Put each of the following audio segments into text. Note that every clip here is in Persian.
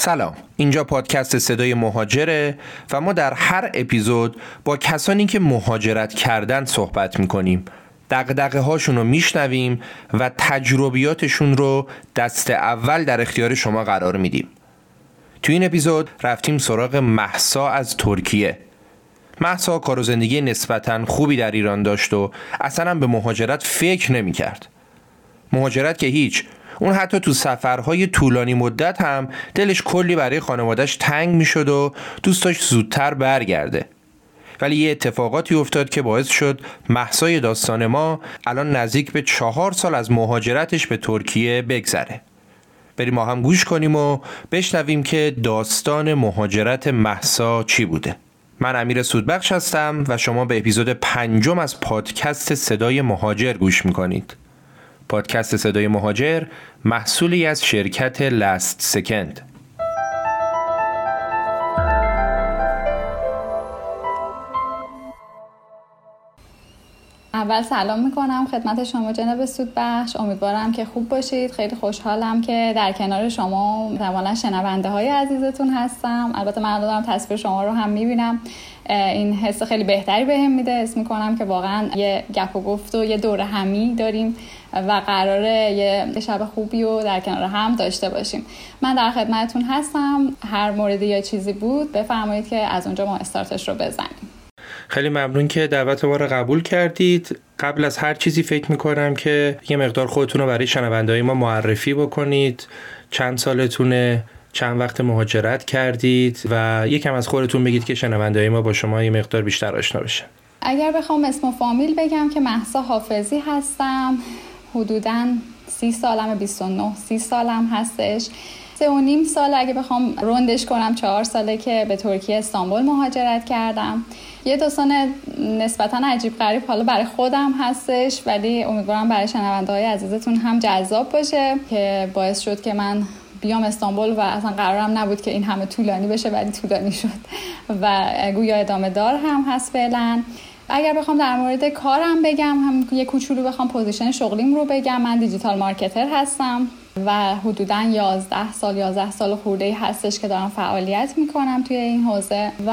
سلام. اینجا پادکست صدای مهاجره و ما در هر اپیزود با کسانی که مهاجرت کردن صحبت می‌کنیم. دقدقه هاشون رو میشنویم و تجربیاتشون رو دست اول در اختیار شما قرار میدیم. تو این اپیزود رفتیم سراغ محسا از ترکیه. محسا کار و زندگی نسبتا خوبی در ایران داشت و اصلا به مهاجرت فکر نمی‌کرد. مهاجرت که هیچ اون حتی تو سفرهای طولانی مدت هم دلش کلی برای خانوادش تنگ می‌شد و دوست زودتر برگرده. ولی یه اتفاقاتی افتاد که باعث شد محسای داستان ما الان نزدیک به چهار سال از مهاجرتش به ترکیه بگذره. بریم ما هم گوش کنیم و بشنویم که داستان مهاجرت محسا چی بوده. من امیر سودبخش هستم و شما به اپیزود پنجم از پادکست صدای مهاجر گوش می‌کنید. پادکست صدای مهاجر محصولی از شرکت لاست سکند. اول سلام می‌کنم خدمت شما جناب سودبخش. امیدوارم که خوب باشید. خیلی خوشحالم که در کنار شما زمانا شنونده های عزیزتون هستم. البته من دارم تصویر شما رو هم می‌بینم. این حس خیلی بهتری بهم به میده. اسم می‌کنم که واقعا یه گپ و گفت و یه دور همی داریم و قراره یه شب خوبی رو در کنار هم داشته باشیم. من در خدمتتون هستم. هر موردی یا چیزی بود بفرمایید که از اونجا ما استارتش رو بزنیم. خیلی ممنون که دعوت ما رو قبول کردید. قبل از هر چیزی فکر می‌کنم که یه مقدار خودتون رو برای شنونده ما معرفی بکنید. چند سالتونه چند وقت مهاجرت کردید و یکم از خودتون بگید که شنونده ما با شما یه مقدار بیشتر آشنا بشن. اگر بخوام اسم و فامیل بگم که محسا حافظی هستم. حدودا سی سالم 29 سی سالم هستش. سه و نیم سال اگه بخوام روندش کنم چهار ساله که به ترکیه استانبول مهاجرت کردم. یه داستان نسبتا عجیب غریب حالا برای خودم هستش ولی امیدوارم برای شنونده های عزیزتون هم جذاب باشه که باعث شد که من بیام استانبول و اصلا قرارم نبود که این همه طولانی بشه ولی طولانی شد و گویا ادامه دار هم هست فعلا. اگر بخوام در مورد کارم بگم هم یه کوچولو بخوام position شغلیم رو بگم. من digital marketer هستم. و حدودا 11 سال 11 سال خورده هستش که دارم فعالیت می‌کنم توی این حوزه و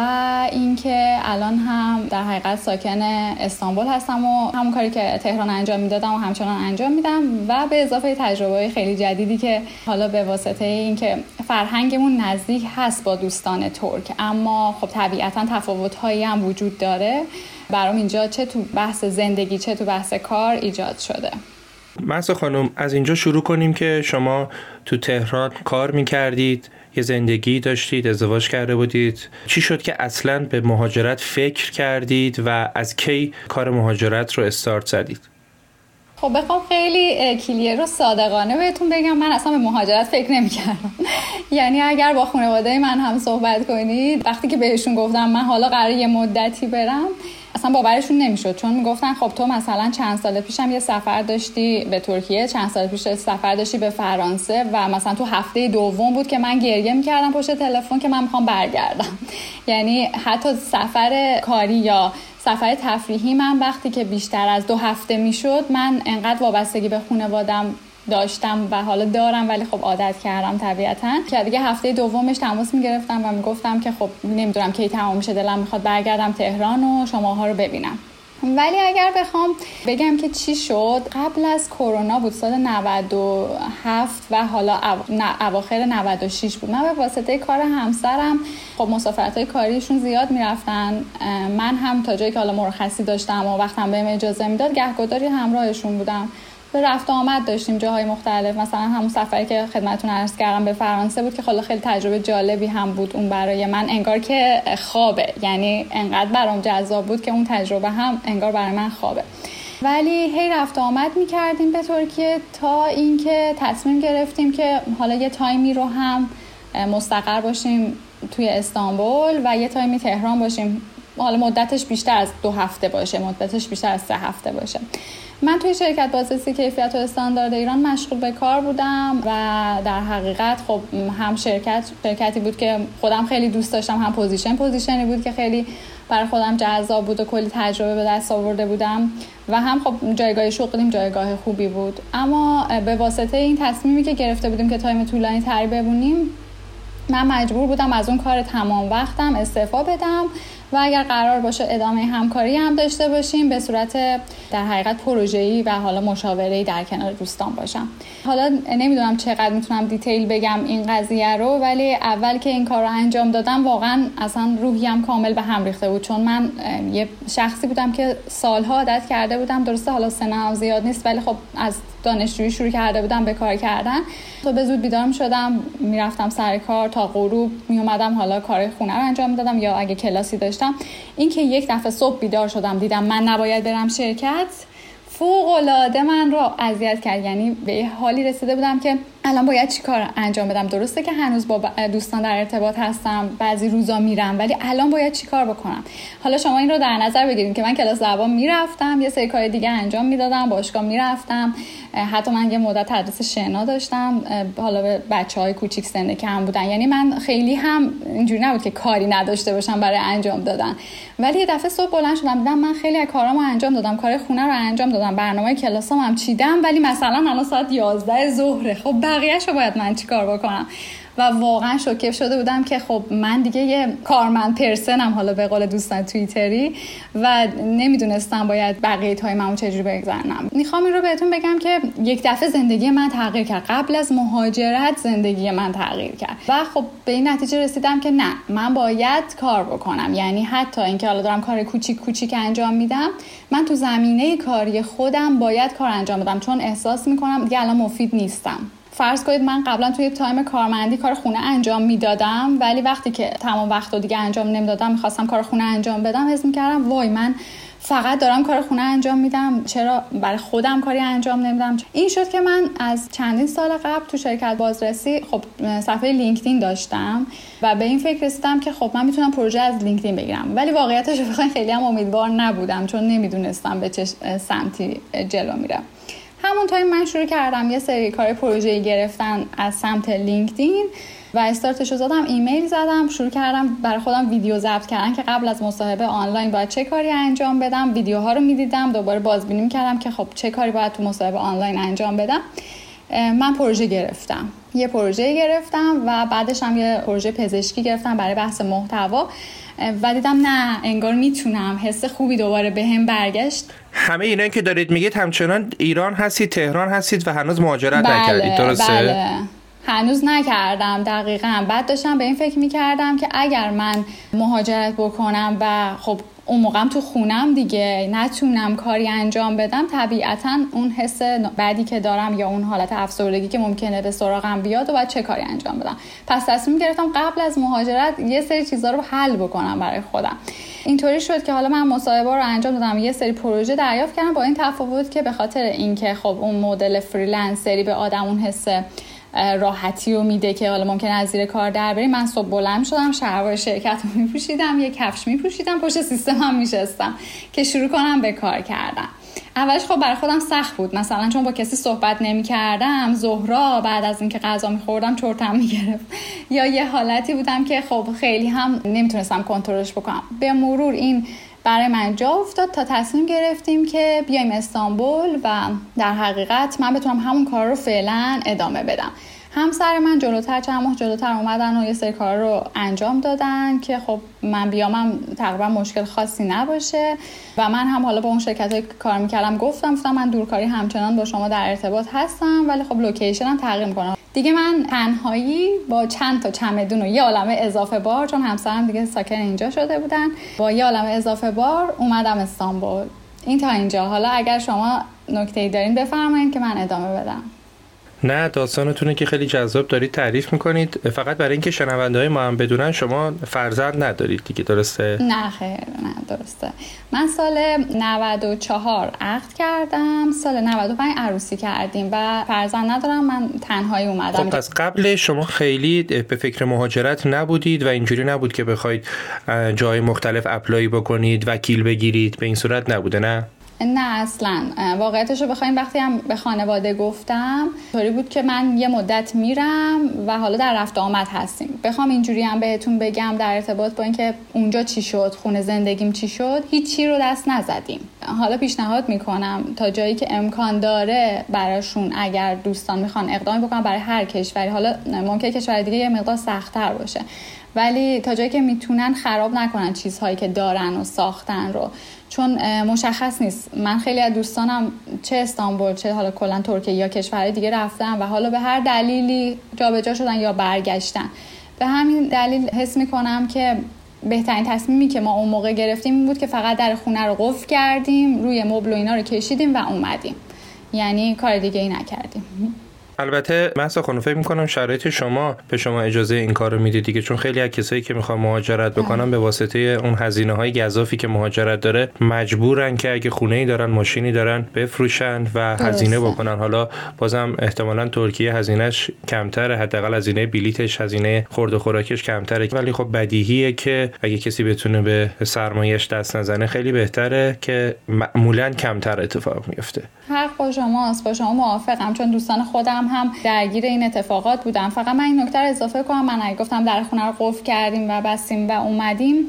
اینکه الان هم در حقیقت ساکن استانبول هستم و همون کاری که تهران انجام می‌دادم و همچنان انجام میدم و به اضافه تجربه خیلی جدیدی که حالا به واسطه اینکه فرهنگمون نزدیک هست با دوستان ترک. اما خب طبیعتا تفاوت هایی هم وجود داره. برام اینجا چه تو بحث زندگی چه تو بحث کار ایجاد شده. محسا خانم از اینجا شروع کنیم که شما تو تهران کار می‌کردید یه زندگی داشتید ازدواج کرده بودید. چی شد که اصلا به مهاجرت فکر کردید و از کی کار مهاجرت رو استارت زدید؟ خب بخوام خیلی کلیر رو صادقانه بهتون بگم من اصلا به مهاجرت فکر نمی‌کردم. یعنی اگر با خانواده من هم صحبت کنید وقتی که بهشون گفتم من حالا قرار یه مدتی برم اصلا باورشون نمی‌شد چون می‌گفتن خب تو مثلا چند سال پیشم یه سفر داشتی به ترکیه چند سال پیش سفر داشتی به فرانسه و مثلا تو هفته دوم بود که من گریه می‌کردم پشت تلفن که من می‌خوام برگردم. یعنی حتی سفر کاری یا سفر تفریحی من وقتی که بیشتر از دو هفته می‌شد من انقدر وابستگی به خانوادم داشتم و حالا دارم ولی خب عادت کردم طبیعتا. که دیگه هفته دومش تماس می‌گرفتم و می‌گفتم که خب نمی‌دونم کی تمام میشه دلم می‌خواد برگردم تهران و شماها رو ببینم. ولی اگر بخوام بگم که چی شد قبل از کرونا بود سال 97 و حالا اواخر 96 بود. من به واسطه کار همسرم خب مسافرت های کاریشون زیاد می‌رفتن. من هم تا جایی که حالا مرخصی داشتم و وقتم بهم اجازه می‌داد گهگداری همراهشون بودم. به رفت آمد داشتیم جاهای مختلف. مثلا همون سفری که خدمتتون عرض کردم به فرانسه بود که خیلی خیلی تجربه جالبی هم بود اون برای من. انگار که خوابه. یعنی انقدر برام جذاب بود که اون تجربه هم انگار برای من خوابه. ولی هی رفت آمد می کردیم به ترکیه تا اینکه تصمیم گرفتیم که حالا یه تایمی رو هم مستقر باشیم توی استانبول و یه تایمی تهران باشیم. حالا مدتش بیشتر از دو هفته باشه. مدتش بیشتر از سه هفته باشه. من توی شرکت بازرسی کیفیت و استاندارد ایران مشغول به کار بودم و در حقیقت خب هم شرکت شرکتی بود که خودم خیلی دوست داشتم هم position position ی بود که خیلی برای خودم جذاب بود و کلی تجربه به دست آورده بودم و هم خب جایگاه شغلیم جایگاه خوبی بود. اما به واسطه این تصمیمی که گرفته بودیم که time طولانی تری بمونیم من مجبور بودم از اون کار تمام وقتم استعفا بدم و اگر قرار باشه ادامه همکاری هم داشته باشیم به صورت در حقیقت پروژه‌ای و حالا مشاوره‌ای در کنار دوستان باشم. حالا نمی‌دونم چقدر می‌تونم دیتیل بگم این قضیه رو ولی اول که این کار رو انجام دادم واقعا اصلا روحیم کامل به هم ریخته بود. چون من یه شخصی بودم که سالها عادت کرده بودم. درسته حالا سنم زیاد نیست ولی خب از دانشجویی شروع کرده بودم به کار کردن. تو به زود بیدار شدم می‌رفتم سر کار تا غروب می اومدم حالا کار خونه رو انجام دادم یا اگه کلاسی داشتم. اینکه یک دفعه صبح بیدار شدم دیدم من نباید برم شرکت فوق العاده من رو اذیت کرد. یعنی به حالی رسیده بودم که الان باید چی کار انجام بدم. درسته که هنوز با دوستان در ارتباط هستم بعضی روزا میرم ولی الان باید چی کار بکنم؟ حالا شما این رو در نظر بگیرید که من کلاس زبان می‌رفتم یه سری کار دیگه انجام می‌دادم باشگاه می‌رفتم. حتی من یه مدت تدریس شنا داشتم. حالا به بچه های کوچیک سنده که هم بودن. یعنی من خیلی هم اینجوری نبود که کاری نداشته باشم برای انجام دادن. ولی یه دفعه صبح بلند شدم دیدم من خیلی از کارامو انجام دادم. کار خونه رو انجام دادم. برنامه کلاسام هم چیدم ولی مثلا الان ساعت 11 ظهره. خب بقیهش رو باید من چیکار بکنم؟ و واقعا شوکه شده بودم که خب من دیگه یه کارمند پرسنم حالا به قول دوستان توییتری و نمی‌دونستم باید بقیه تای من چجوری بگذرنم. می‌خوام این رو بهتون بگم که یک دفعه زندگی من تغییر کرد. قبل از مهاجرت زندگی من تغییر کرد. و خب به این نتیجه رسیدم که نه من باید کار بکنم. یعنی حتی اینکه حالا دارم کار کوچیک کوچیک انجام میدم من تو زمینه کاری خودم باید کار انجام بدم. چون احساس می‌کنم دیگه الان مفید نیستم. فرض کنید من قبلا توی time کارمندی کار خونه انجام می‌دادم ولی وقتی که تمام وقت و دیگه انجام نمی‌دادم می‌خواستم کار خونه انجام بدم حس می‌کردم وای من فقط دارم کار خونه انجام میدم چرا برای خودم کاری انجام نمیدم؟ این شد که من از چندین سال قبل تو شرکت بازرسی خب صفحه لینکدین داشتم و به این فکر رسیدم که خب من می‌تونم پروژه از لینکدین بگیرم. ولی واقعیتش خیلی هم امیدوار نبودم چون نمی‌دونستم به چه سمتی جلو میرم. همون time من شروع کردم یه سری کار پروژه گرفتن از سمت LinkedIn و استارتش رو زدم ایمیل زدم شروع کردم برای خودم ویدیو ضبط کردن که قبل از مصاحبه آنلاین باید چه کاری انجام بدم. ویدیوها رو می‌دیدم دوباره بازبینی می‌کردم که خب چه کاری باید تو مصاحبه آنلاین انجام بدم. من پروژه گرفتم. یه پروژه گرفتم و بعدش هم یه پروژه پزشکی گرفتم برای بحث محتوا. و دیدم نه انگار می‌تونم حس خوبی دوباره به هم برگشت همه اینا که دارید میگید همچنان ایران هستید تهران هستید و هنوز مهاجرت بله، نکردید درسته؟ بله. هنوز نکردم دقیقا بعد داشتم به این فکر می‌کردم که اگر من مهاجرت بکنم و خب اون موقعم تو خونم دیگه. نتونم کاری انجام بدم. طبیعتا اون حس بعدی که دارم یا اون حالت افسردگی که ممکنه به سراغم بیاد و باید چه کاری انجام بدم. پس تصمیم گرفتم قبل از مهاجرت یه سری چیزا رو حل بکنم برای خودم. اینطوری شد که حالا من مصاحبه رو انجام دادم. یه سری پروژه دریافت کردم با این تفاوت که به خاطر اینکه خب اون مدل فریلنسری به آدم اون حس راحتی رو میده که حالا ممکنه از زیر کار در بریم. من صبح بلند شدم شلوار شرکت رو میپوشیدم یه کفش میپوشیدم پشت سیستم هم میشستم که شروع کنم به کار کردن. اولش خب برای خودم سخت بود. مثلا چون با کسی صحبت نمی کردم زهرا بعد از اینکه غذا میخوردم چرتم می‌گرفت. یا یه حالتی بودم که خب خیلی هم نمی‌تونستم کنترلش بکنم. به مرور این برای من جا افتاد تا تصمیم گرفتیم که بیایم استانبول و در حقیقت من بتونم همون کار رو فعلا ادامه بدم. همسر من جلوتر چند ماه جلوتر اومدن و یه سری کار رو انجام دادن که خب من بیامم تقریبا مشکل خاصی نباشه. و من هم حالا با اون شرکت کار می‌کردم گفتم گفتم من دورکاری همچنان با شما در ارتباط هستم ولی خب لوکیشن هم تغییر می‌کنم دیگه من تنهایی با چند تا چمدون و یه عالمه اضافه بار چون همسرم دیگه ساکن اینجا شده بودن با یه عالمه اضافه بار اومدم استانبول. این تا اینجا. حالا اگر شما نکته ای دارین بفرمایید که من ادامه بدم. نه داستانتونه که خیلی جذاب دارید تعریف می‌کنید فقط برای اینکه شنونده های ما هم بدونن شما فرزند ندارید دیگه درسته؟ نه خیر نه درسته من سال 94 عقد کردم سال 95 عروسی کردیم و فرزند ندارم من تنهایی اومدم خب پس قبل شما خیلی به فکر مهاجرت نبودید و اینجوری نبود که بخواید جای مختلف اپلای بکنید وکیل بگیرید به این صورت نبوده نه؟ نه اصلا. واقعیتش رو بخوایم وقتی هم به خانواده گفتم طوری بود که من یه مدت میرم و حالا در رفت آمد هستیم. بخوام اینجوری هم بهتون بگم در ارتباط با اینکه اونجا چی شد خونه زندگیم چی شد هیچی رو دست نزدیم. حالا پیشنهاد می‌کنم تا جایی که امکان داره براشون اگر دوستان می‌خوان اقدامی بکنن برای هر کشوری. حالا ممکن کشور دیگه یه مقدار سختتر باشه. ولی تا جایی که می‌تونن خراب نکنن چیزهایی که دارن و ساختن رو. چون مشخص نیست. من خیلی از دوستانم چه استانبول چه حالا کلا ترکیه یا کشور دیگه رفتن و حالا به هر دلیلی جابجا شدن یا برگشتن. به همین دلیل حس می‌کنم که بهترین تصمیمی که ما اون موقع گرفتیم این بود که فقط در خونه رو قفل کردیم روی مبل و اینا رو کشیدیم و اومدیم. یعنی کار دیگه ای نکردیم. البته محسا خانم فکر می‌کنم شرایط شما به شما اجازه این کار رو میده دیگه چون خیلی از کسایی که می‌خوان مهاجرت بکنن به واسطه اون هزینه های گذافی که مهاجرت داره مجبورن که اگه خونه ای دارن ماشینی دارن بفروشن و هزینه بکنن. حالا بازم احتمالا ترکیه هزینهش کمتره حداقل هزینه بلیتش هزینه خورد و خوراکش کمتره. ولی خب بدیهیه که اگه کسی بتونه به سرمایهش دست نزنه خیلی بهتره که معمولا کمتر اتفاق میفته حق با شماست. با شما موافقم چون دوستان خودم هم درگیر این اتفاقات بودم. فقط من این نکته اضافه کنم. من گفتم در خونه رو قفل کردیم و بستیم و اومدیم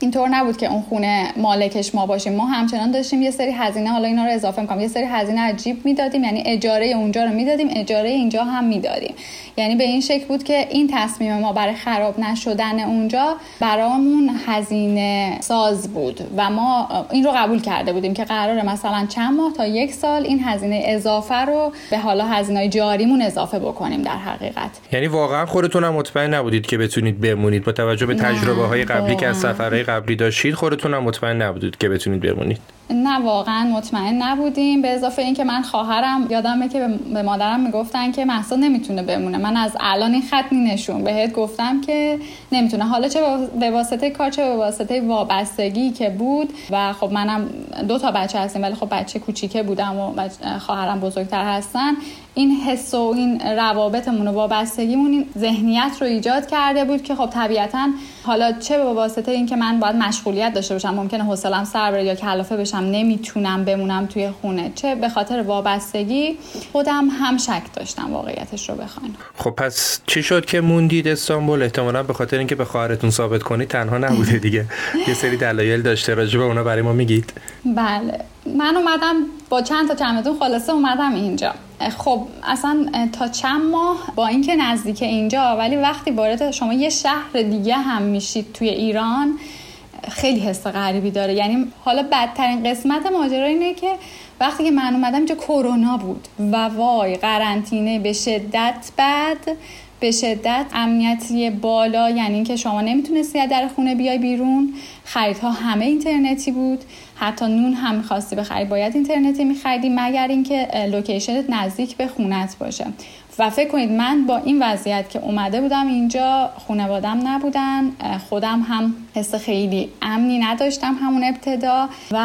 اینطور نبود که اون خونه مالکش ما باشیم. ما همچنان داشتیم یه سری هزینه حالا اینا رو اضافه می‌کنم. یه سری هزینه عجیب می‌دادیم یعنی اجاره اونجا رو می‌دادیم اجاره اینجا هم می‌دادیم. یعنی به این شکل بود که این تصمیم ما برای خراب نشدن اونجا برامون هزینه ساز بود و ما این رو قبول کرده بودیم که قراره مثلا چند ماه تا یک سال این هزینه اضافه رو به حالا هزینه جاریمون اضافه بکنیم در حقیقت. یعنی واقعا خودتون هم مطمئن نبودید که بتونید بمونید با توجه به تجربه های قبلی که از سفرهای قبلی داشتید خودتون هم مطمئن نبودید که بتونید بمونید. نه واقعا مطمئن نبودیم. به اضافه اینکه من خواهرم یادمه که به مادرم می‌گفتن که محسا نمی‌تونه بمونه. من از الان این خط نشون بهت گفتم که نمی‌تونه. حالا چه به واسطه کار چه به واسطه وابستگی که بود. و خب منم دو تا بچه هستیم ولی خب بچه کوچیکه بودم و خواهرم بزرگتر هستن. این حس و این روابطمون و وابستگیمون این ذهنیت رو ایجاد کرده بود که خب طبیعتا حالا چه به واسطه اینکه من باید مشغولیت داشته باشم. ممکنه حوصلم سر بره یا کلافه بشم. نمی‌تونم بمونم توی خونه. چه به خاطر وابستگی خودم هم شک داشتم واقعیتش رو بخواین. خب پس چی شد که موندید استانبول؟ احتمالا به خاطر اینکه به خواهرتون ثابت کنید تنها نبوده دیگه. یه سری دلایل داشته راجع به اونا برای ما میگید. بله. من اومدم با چند تا چمدون خلاصه اومدم اینجا. خب اصلا تا چند ماه با اینکه نزدیک اینجا ولی وقتی وارد شما یه شهر دیگه هم میشید توی ایران خیلی حس غریبی داره. یعنی حالا بدترین قسمت ماجرا اینه که وقتی که من اومدم اینجا کرونا بود و وای قرنطینه به شدت بد به شدت امنیتی بالا یعنی اینکه شما نمی‌تونستی در خونه بیای بیرون. خریدها همه اینترنتی بود. حتی نون هم می‌خواستی بخری. باید اینترنتی میخریدی مگر اینکه لوکیشنت نزدیک به خونت باشه. و فکر کنید من با این وضعیت که اومده بودم اینجا خانوادم نبودن خودم هم حس خیلی امنی نداشتم همون ابتدا و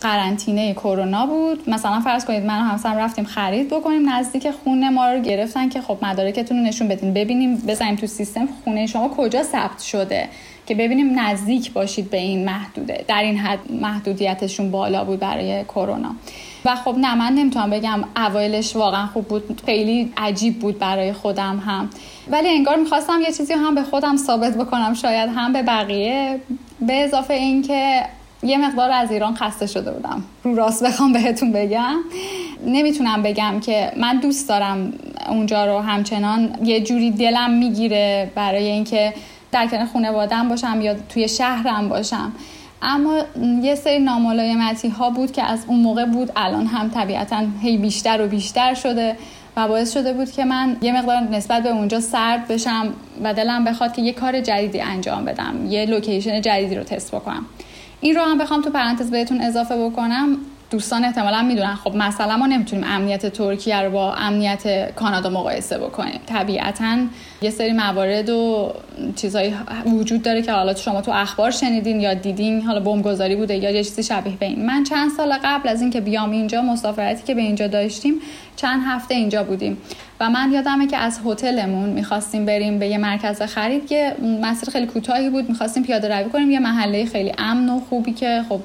قرنطینه کرونا بود. مثلا فرض کنید من و همسرم رفتیم خرید بکنیم نزدیک خونه ما رو گرفتن که خب مدارکتون رو نشون بدین. ببینیم بزنیم تو سیستم خونه شما کجا ثبت شده. که ببینیم نزدیک باشید به این محدوده. در این حد محدودیتشون بالا بود برای کرونا. و خب نه من نمی‌تونم بگم اوایلش واقعا خوب بود خیلی عجیب بود برای خودم هم. ولی انگار می‌خواستم یه چیزی هم به خودم ثابت بکنم شاید هم به بقیه. به اضافه اینکه یه مقدار از ایران خسته شده بودم. رو راست بخوام بهتون بگم. نمی‌تونم بگم که من دوست دارم اونجا رو همچنان یه جوری دلم می‌گیره برای اینکه در کنار خانوادم باشم یا توی شهرم باشم. اما یه سری ناملایمتی ها بود که از اون موقع بود الان هم طبیعتا هی بیشتر و بیشتر شده و باعث شده بود که من یه مقدار نسبت به اونجا سرد بشم و دلم بخواد که یه کار جدیدی انجام بدم یه لوکیشن جدیدی رو تست بکنم. این رو هم بخوام تو پرانتز بهتون اضافه بکنم. دوستان احتمالا می‌دونن خب مثلا ما نمی‌تونیم امنیت ترکیه رو با امنیت کانادا مقایسه بکنیم. طبیعتا یه سری موارد و چیزهایی وجود داره که حالا شما تو اخبار شنیدین یا دیدین حالا بمبگذاری بوده یا یه چیزی شبیه به این. من چند سال قبل از اینکه بیام اینجا مسافرتی که به اینجا داشتیم چند هفته اینجا بودیم. و من یادمه که از هتلمون می‌خواستیم بریم به یه مرکز خرید که مسیر خیلی کوتاهی بود. می‌خواستیم پیاده روی کنیم. یه محله خیلی امن و خوبی که خب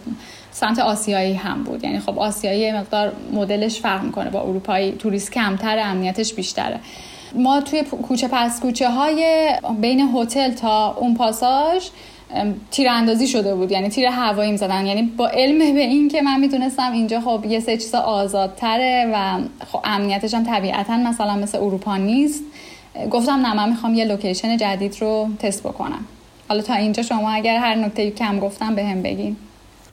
سمت آسیایی هم بود. یعنی خب آسیایی مقدار مدلش فرق می‌کنه. با اروپایی توریست کمتر امنیتش بیشتره. ما توی کوچه پس کوچه های بین هتل تا اون پاساژ تیراندازی شده بود. یعنی تیر هوایی می‌زدن. یعنی با علم به این که من می‌دونستم اینجا خب یه سه چیزا آزادتره و خب امنیتش هم طبیعتا مثلا مثل اروپا نیست. گفتم نه من می‌خوام یه لوکیشن جدید رو تست بکنم. حالا تا اینجا شما اگر هر نکته کم گفتم به هم بگین.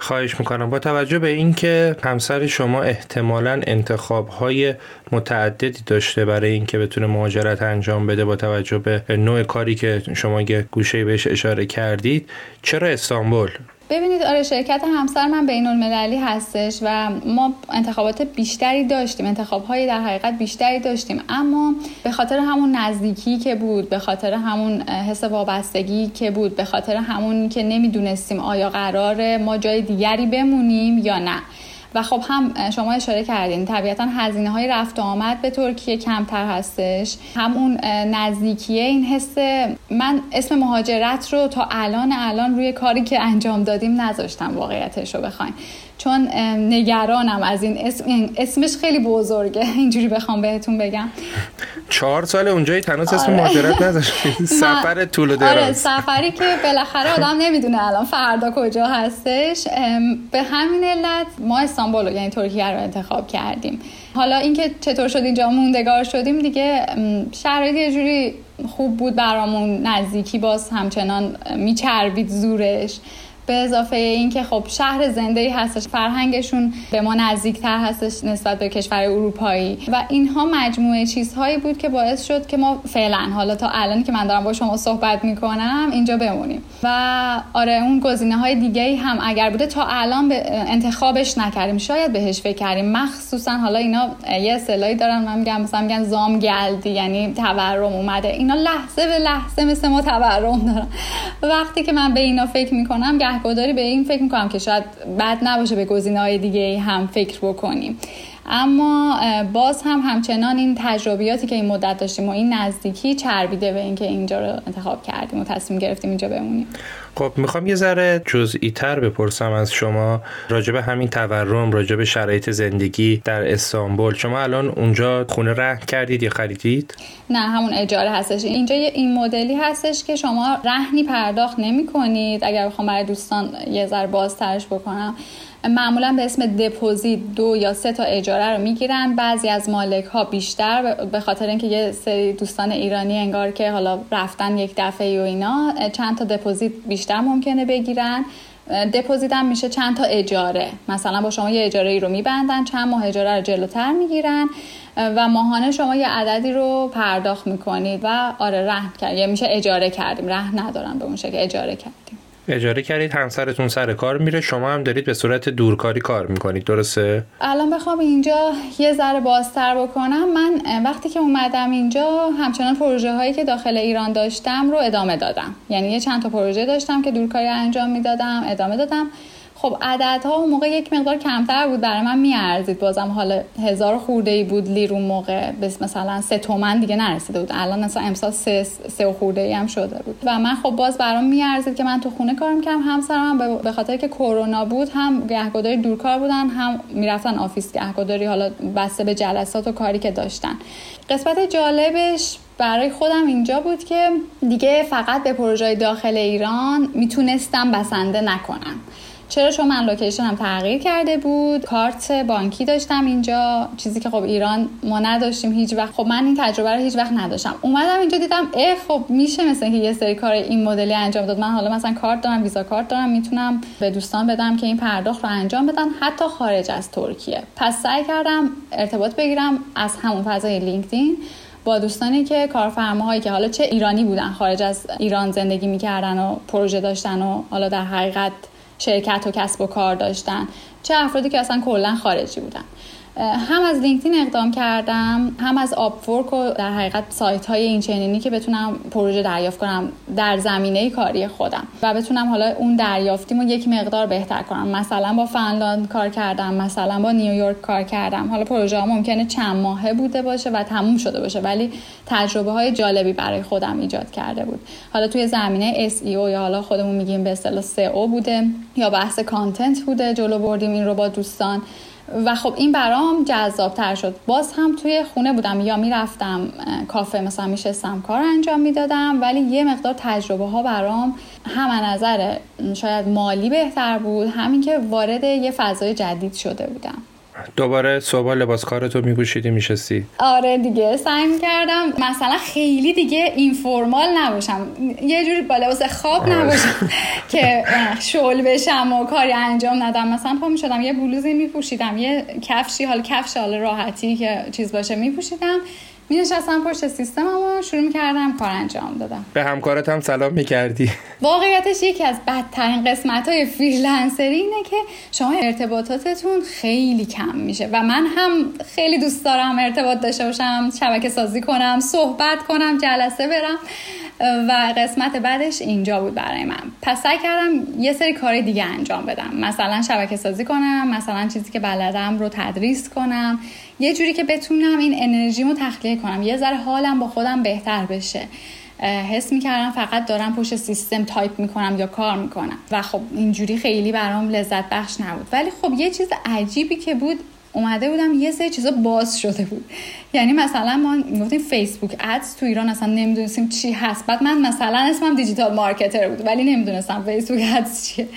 خواهش می‌کنم. با توجه به اینکه همسر شما احتمالا انتخاب های متعددی داشته برای اینکه بتونه مهاجرت انجام بده با توجه به نوع کاری که شما گوشه بهش اشاره کردید چرا استانبول؟ ببینید آره شرکت همسر من بین المللی هستش و ما انتخابات بیشتری داشتیم انتخاب های در حقیقت بیشتری داشتیم. اما به خاطر همون نزدیکی که بود به خاطر همون حس وابستگی که بود به خاطر همون که نمی‌دونستیم آیا قرار ما جای دیگری بمونیم یا نه. و خب هم شما اشاره کردین طبیعتا هزینه های رفت آمد به ترکیه کمتر هستش. همون نزدیکیه این حس من اسم مهاجرت رو تا الان الان روی کاری که انجام دادیم نذاشتم واقعیتش رو بخواین. چون نگرانم از این اسم. اسمش خیلی بزرگه. اینجوری بخوام بهتون بگم. چهار سال اونجای تناس اسم آره. مهاجرت نداشت سفر طول و دراز. آره سفری که بالاخره آدم نمی‌دونه الان فردا کجا هستش. به همین علت ما استانبول یعنی ترکیه رو انتخاب کردیم. حالا اینکه چطور شد اینجا موندگار شدیم دیگه شرایط یه جوری خوب بود برامون. نزدیکی باز همچنان میچربید زورش. به اضافه اینکه خب شهر زنده هستش فرهنگشون به ما نزدیکتر هستش نسبت به کشور اروپایی و اینها مجموعه چیزهایی بود که باعث شد که ما فعلا حالا تا الان که من دارم با شما صحبت می‌کنم اینجا بمونیم. و آره اون گزینه های دیگه هم اگر بوده تا الان به انتخابش نکردیم. شاید بهش فکر کردیم. مخصوصا حالا اینا یه اصطلاحی دارن من میگم مثلا میگن زام گلدی یعنی تورم اومده. اینا لحظه به لحظه مثل ما تورم دارن. وقتی که من به اینا فکر می‌کنم گهگداری به این فکر می‌کنم که شاید بد نباشه به گزینه های دیگه هم فکر بکنیم. اما باز هم همچنان این تجربیاتی که این مدت داشتیم و این نزدیکی چربیده به اینکه اینجا رو انتخاب کردیم و تصمیم گرفتیم اینجا بمونیم. خب می‌خوام یه ذره جزئی تر بپرسم از شما. راجب همین تورم راجب شرایط زندگی در استانبول. شما الان اونجا خونه رهن کردید یا خریدید؟ نه همون اجاره هستش. اینجا این مدلی هستش که شما رهنی پرداخت نمی کنید اگر بخوام برای دوستان یه ذره بازترش بکنم. معمولا به اسم دپوزیت دو یا سه تا اجاره رو می‌گیرن. بعضی از مالک ها بیشتر به خاطر اینکه یه سری دوستان ایرانی انگار که حالا رفتن یک دفعه و اینا چند تا دپوزیت بیشتر ممکنه بگیرن. دپوزیت هم میشه چند تا اجاره. مثلا با شما یه اجاره ای رو میبندن چند ماه اجاره رو جلوتر می‌گیرن و ماهانه شما یه عددی رو پرداخت می‌کنید و آره رهن کرد یه میشه اجاره کردیم. رهن ندارن به اون شکل اجاره کردیم. اجاره کردید همسرتون سر کار میره شما هم دارید به صورت دورکاری کار می‌کنید درسته؟ الان بخوام اینجا یه ذره بازتر بکنم. من وقتی که اومدم اینجا همچنان پروژه هایی که داخل ایران داشتم رو ادامه دادم. یعنی یه چند تا پروژه داشتم که دورکاری انجام می‌دادم ادامه دادم. خب عددها اون موقع یک مقدار کمتر بود برای من میارزید. بازم حالا هزار خورده ای بود لیر اون موقع. بس مثلا سه تومن دیگه نرسیده بود. الان مثلا امسال سه, سه خورده ای هم شده بود. و من خب باز برام میارزید که من تو خونه کار می‌کردم همسرم به خاطر که کرونا بود هم گهگداری دورکار بودن هم می‌رفتن office گهگداری حالا بسته به جلسات و کاری که داشتن. قسمت جالبش برای خودم اینجا بود که دیگه فقط به پروژه داخل ایران می‌تونستم بسنده نکنم. چرا؟ چون من location م تغییر کرده بود. کارت بانکی داشتم اینجا. چیزی که خب ایران ما نداشتیم هیچ وقت. خب من این تجربه رو هیچ وقت نداشتم. اومدم اینجا دیدم اه خب میشه مثلا که یه سری کار این مدلی انجام داد. من حالا مثلا کارت دارم Visa card دارم می‌تونم به دوستان بدم که این پرداخت رو انجام بدن. حتی خارج از ترکیه. پس سعی کردم ارتباط بگیرم از همون فضای LinkedIn با دوستانی که کارفرماهایی که حالا چه ایرانی بودن خارج از ایران زندگی می‌کردن و پروژه داشتن و حالا در حقیقت شرکت و کسب و کار داشتن. چه افرادی که اصلا کلا خارجی بودن. هم از لینکدین اقدام کردم هم از آپورک و در حقیقت سایت های این چنینی که بتونم پروژه دریافت کنم در زمینه کاری خودم و بتونم حالا اون دریافتیمو یک مقدار بهتر کنم. مثلا با فنلاند کار کردم مثلا با نیویورک کار کردم. حالا پروژه ها ممکنه چند ماهه بوده باشه و تموم شده باشه ولی تجربه های جالبی برای خودم ایجاد کرده بود. حالا توی زمینه SEO یا حالا خودمون میگیم به اصطلاح SEO بوده یا بحث کانتنت بوده جلو بردیم این رو با دوستان. و خب این برام جذاب تر شد. باز هم توی خونه بودم یا می‌رفتم کافه مثلا میشستم کار انجام می‌دادم ولی یه مقدار تجربه ها برام هم نظر شاید مالی بهتر بود همین که وارد یه فضای جدید شده بودم. دوباره صبح لباس کارتو میپوشیدی میشستی؟ آره دیگه سعی کردم مثلا خیلی دیگه اینفورمال نباشم. یه جوری با لباس خواب آره. نباشم که شل بشم و کاری انجام ندم. مثلا پا می‌شدم یه بلوزی میپوشیدم یه کفشی حال کفش حال راحتی که چیز باشه میپوشیدم. می نشستم پشت سیستم و شروع می‌کردم کار انجام دادم. به همکارت هم سلام می‌کردی. واقعیتش یکی از بدترین قسمت های فریلنسری اینه که شما ارتباطاتتون خیلی کم میشه و من هم خیلی دوست دارم ارتباط داشته باشم شبکه سازی کنم صحبت کنم جلسه برم. و قسمت بعدش اینجا بود برای من. پس سعی کردم یه سری کار دیگه انجام بدم. مثلا شبکه سازی کنم مثلا چیزی که بلدم رو تدریس کنم. یه جوری که بتونم این انرژیمو تخلیه کنم. یه ذره حالم با خودم بهتر بشه. حس می‌کردم فقط دارم پشت سیستم تایپ می‌کنم یا کار می‌کنم. و خب اینجوری خیلی برام لذت بخش نبود. ولی خب یه چیز عجیبی که بود اومده بودم یه سری چیزا باز شده بود. یعنی مثلا ما گفتیم Facebook Ads تو ایران اصلا نمی‌دونستیم چی هست. بعد من مثلا اسمم digital marketer بود ولی نمی‌دونستم Facebook Ads چیه.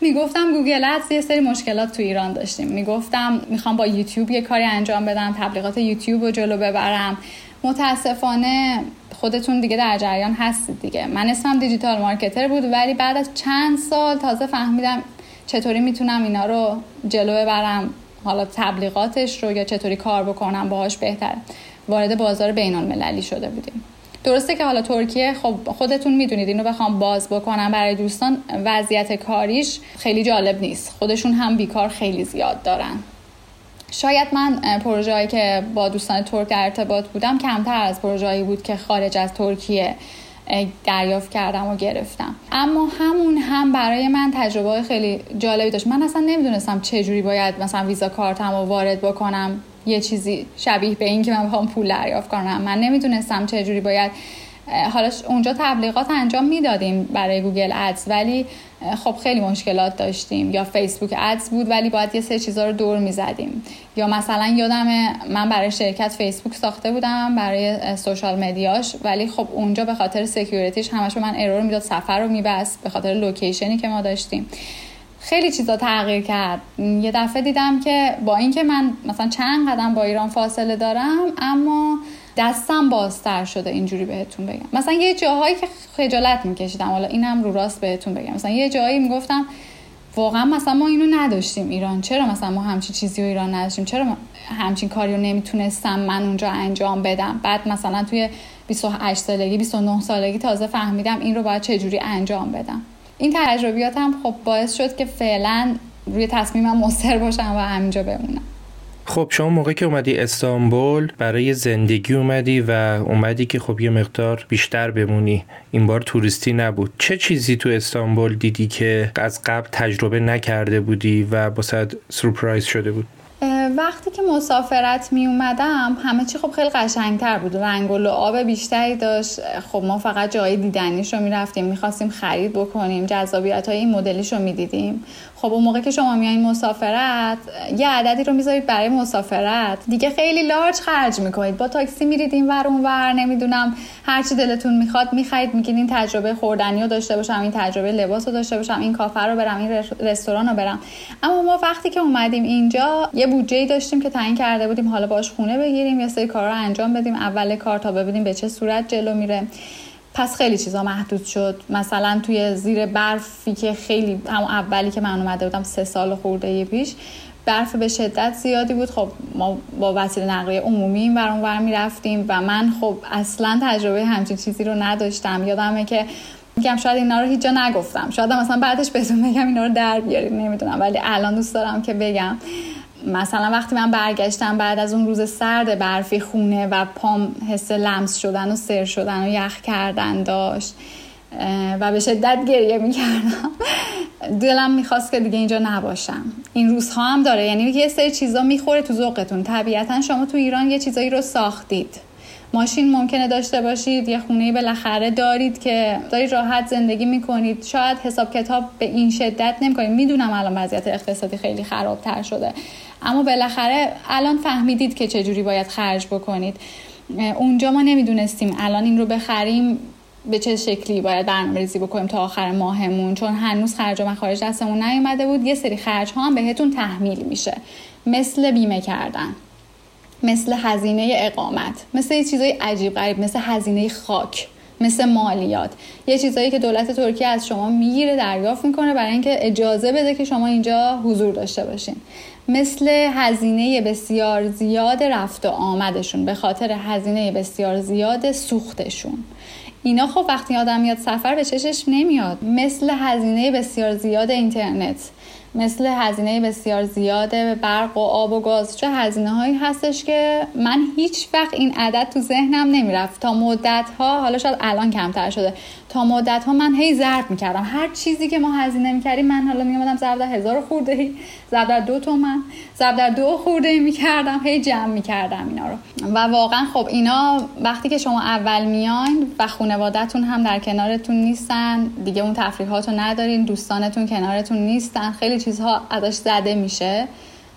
می‌گفتم Google Ads یه سری مشکلات تو ایران داشتیم. می‌گفتم می‌خوام با یوتیوب یه کاری انجام بدم تبلیغات یوتیوب رو جلو ببرم. متاسفانه خودتون دیگه در جریان هستید دیگه. من اسمم digital marketer بود ولی بعد از چند سال تازه فهمیدم چطوری می‌تونم اینا رو جلو ببرم. حالا تبلیغاتش رو یا چطوری کار بکنم باهاش بهتر. وارد بازار بین المللی شده بودیم. درسته که حالا ترکیه خب خودتون می‌دونید اینو بخوام باز بکنم برای دوستان وضعیت کاریش خیلی جالب نیست. خودشون هم بیکار خیلی زیاد دارن. شاید من پروژه هایی که با دوستان ترک در ارتباط بودم کمتر از پروژه بود که خارج از ترکیه دریافت کردم و گرفتم. اما همون هم برای من تجربه خیلی جالبی داشت. من اصلا نمی‌دونستم چه جوری باید مثلا ویزا کارتم رو وارد بکنم. یه چیزی شبیه به این که من بخوام پول دریافت کنم. من نمی‌دونستم چه جوری باید حالا اونجا تبلیغات انجام می‌دادیم برای Google Ads ولی خب خیلی مشکلات داشتیم. یا Facebook Ads بود ولی باید یه سری چیزا رو دور می‌زدیم. یا مثلا یادم من برای شرکت فیسبوک ساخته بودم برای social media ش ولی خب اونجا به خاطر security ش همش به من error می‌داد صفحه رو میبست به خاطر location ی که ما داشتیم. خیلی چیزا تغییر کرد. یه دفعه دیدم که با اینکه من مثلا چند قدم با ایران فاصله دارم اما دستم بازتر شده اینجوری بهتون بگم. مثلا یه جاهایی که خجالت میکشیدم حالا اینم رو راست بهتون بگم. مثلا یه جایی می‌گفتم واقعا مثلا ما اینو نداشتیم ایران. چرا مثلا ما همچین چیزی رو ایران نداشتیم؟ چرا همچین کاری رو نمی‌تونستم من اونجا انجام بدم؟ بعد مثلا توی 28 سالگی 29 سالگی تازه فهمیدم این رو باید چجوری انجام بدم. این تجربیاتم خب باعث شد که فعلا روی تصمیمم مصر باشم و همینجا بمونم. خب شما موقع که اومدی استانبول برای زندگی اومدی و اومدی که خب یه مقدار بیشتر بمونی. این بار توریستی نبود. چه چیزی تو استانبول دیدی که از قبل تجربه نکرده بودی و باید سورپرایز شده بود؟ وقتی که مسافرت می اومدم همه چی خب خیلی قشنگتر بود. رنگ و آب بیشتری داشت. خب ما فقط جای دیدنیش رو می‌رفتیم می‌خواستیم خرید بکنیم جذابیت های این مدلیش رو می‌دیدیم. خب اون موقع که شما میایین مسافرت یه عددی رو می‌ذارید برای مسافرت. دیگه خیلی لارج خرج می‌کنید. با تاکسی میرید این ور اون ور نمی‌دونم هرچی دلتون می‌خواد می‌خرید میگین این تجربه خوردنی رو داشته باشم این تجربه لباس رو داشته باشم این کافه رو برم این رستوران رو برم. اما ما وقتی که اومدیم اینجا یه بودجه داشتیم که تعیین کرده بودیم حالا باش خونه بگیریم یه سری کارا رو انجام بدیم. اول کار تا ببینیم به چه صورت جلو میره. پس خیلی چیزا محدود شد. مثلا توی زیر برفی که خیلی همون اولی که من اومده بودم سه سال خورده پیش برف به شدت زیادی بود. خب ما با وسیله نقلیه عمومی این ور اونور می‌رفتیم و من خب اصلا تجربه همچین چیزی رو نداشتم. یادمه که میگم شاید اینا رو هیچ جا نگفتم. شاید مثلا بعدش بهتون بگم اینا رو در بیارید. نمی‌دونم. ولی الان دوست دارم که بگم. مثلا وقتی من برگشتم بعد از اون روز سرد برفی خونه و پام حس لمس شدن و سر شدن و یخ کردن داشت و به شدت گریه می‌کردم. دلم می‌خواست که دیگه اینجا نباشم. این روزها هم داره. یعنی یه سری چیزا می‌خوره تو ذوقتون. طبیعتا شما تو ایران یه چیزایی رو ساختید. ماشین ممکنه داشته باشید یه خونه بالاخره دارید که دارید راحت زندگی می‌کنید. شاید حساب کتاب به این شدت نمی‌کنید. می‌دونم الان وضعیت اقتصادی خیلی خرابتر شده. اما بالاخره الان فهمیدید که چجوری باید خرج بکنید. اونجا ما نمی‌دونستیم الان این رو بخریم به چه شکلی باید برنامه ریزی بکنیم تا آخر ماهمون. چون هنوز خرج و مخارج دستمون نیومده بود. یه سری خرج ها هم بهتون تحمیل میشه. مثل بیمه کردن مثل هزینه اقامت مثل یه چیزای عجیب غریب مثل هزینه خاک مثل مالیات. یه چیزایی که دولت ترکیه از شما می‌گیره دریافت می‌کنه برای اینکه اجازه بده که شما اینجا حضور داشته باشین. مثل هزینه بسیار زیاد رفت و آمدشون به خاطر هزینه بسیار زیاد سوختشون. اینا خب وقتی آدم میاد سفر به چشش نمیاد. مثل هزینه بسیار زیاد اینترنت مثل هزینه بسیار زیاد برق و آب و گاز چه هزینه هایی هستش که من هیچ وقت این عدد تو ذهنم نمی‌رفت. تا مدت ها حالا شاید الان کمتر شده. تا مدت ها من هی ضرب می‌کردم. هر چیزی که ما هزینه می‌کردیم من حالا میامدم ضرب در هزار خورده ای ضرب در دو تومن ضرب در دو خورده ای می‌کردم هی جمع می‌کردم اینا رو. و واقعا خب اینا وقتی که شما اول میاین و خانوادهتون هم در کنارتون نیستن دیگه اون تفریحات رو ندارین دوستانتون کنارتون نیستن خیلی چیزها ازش زده میشه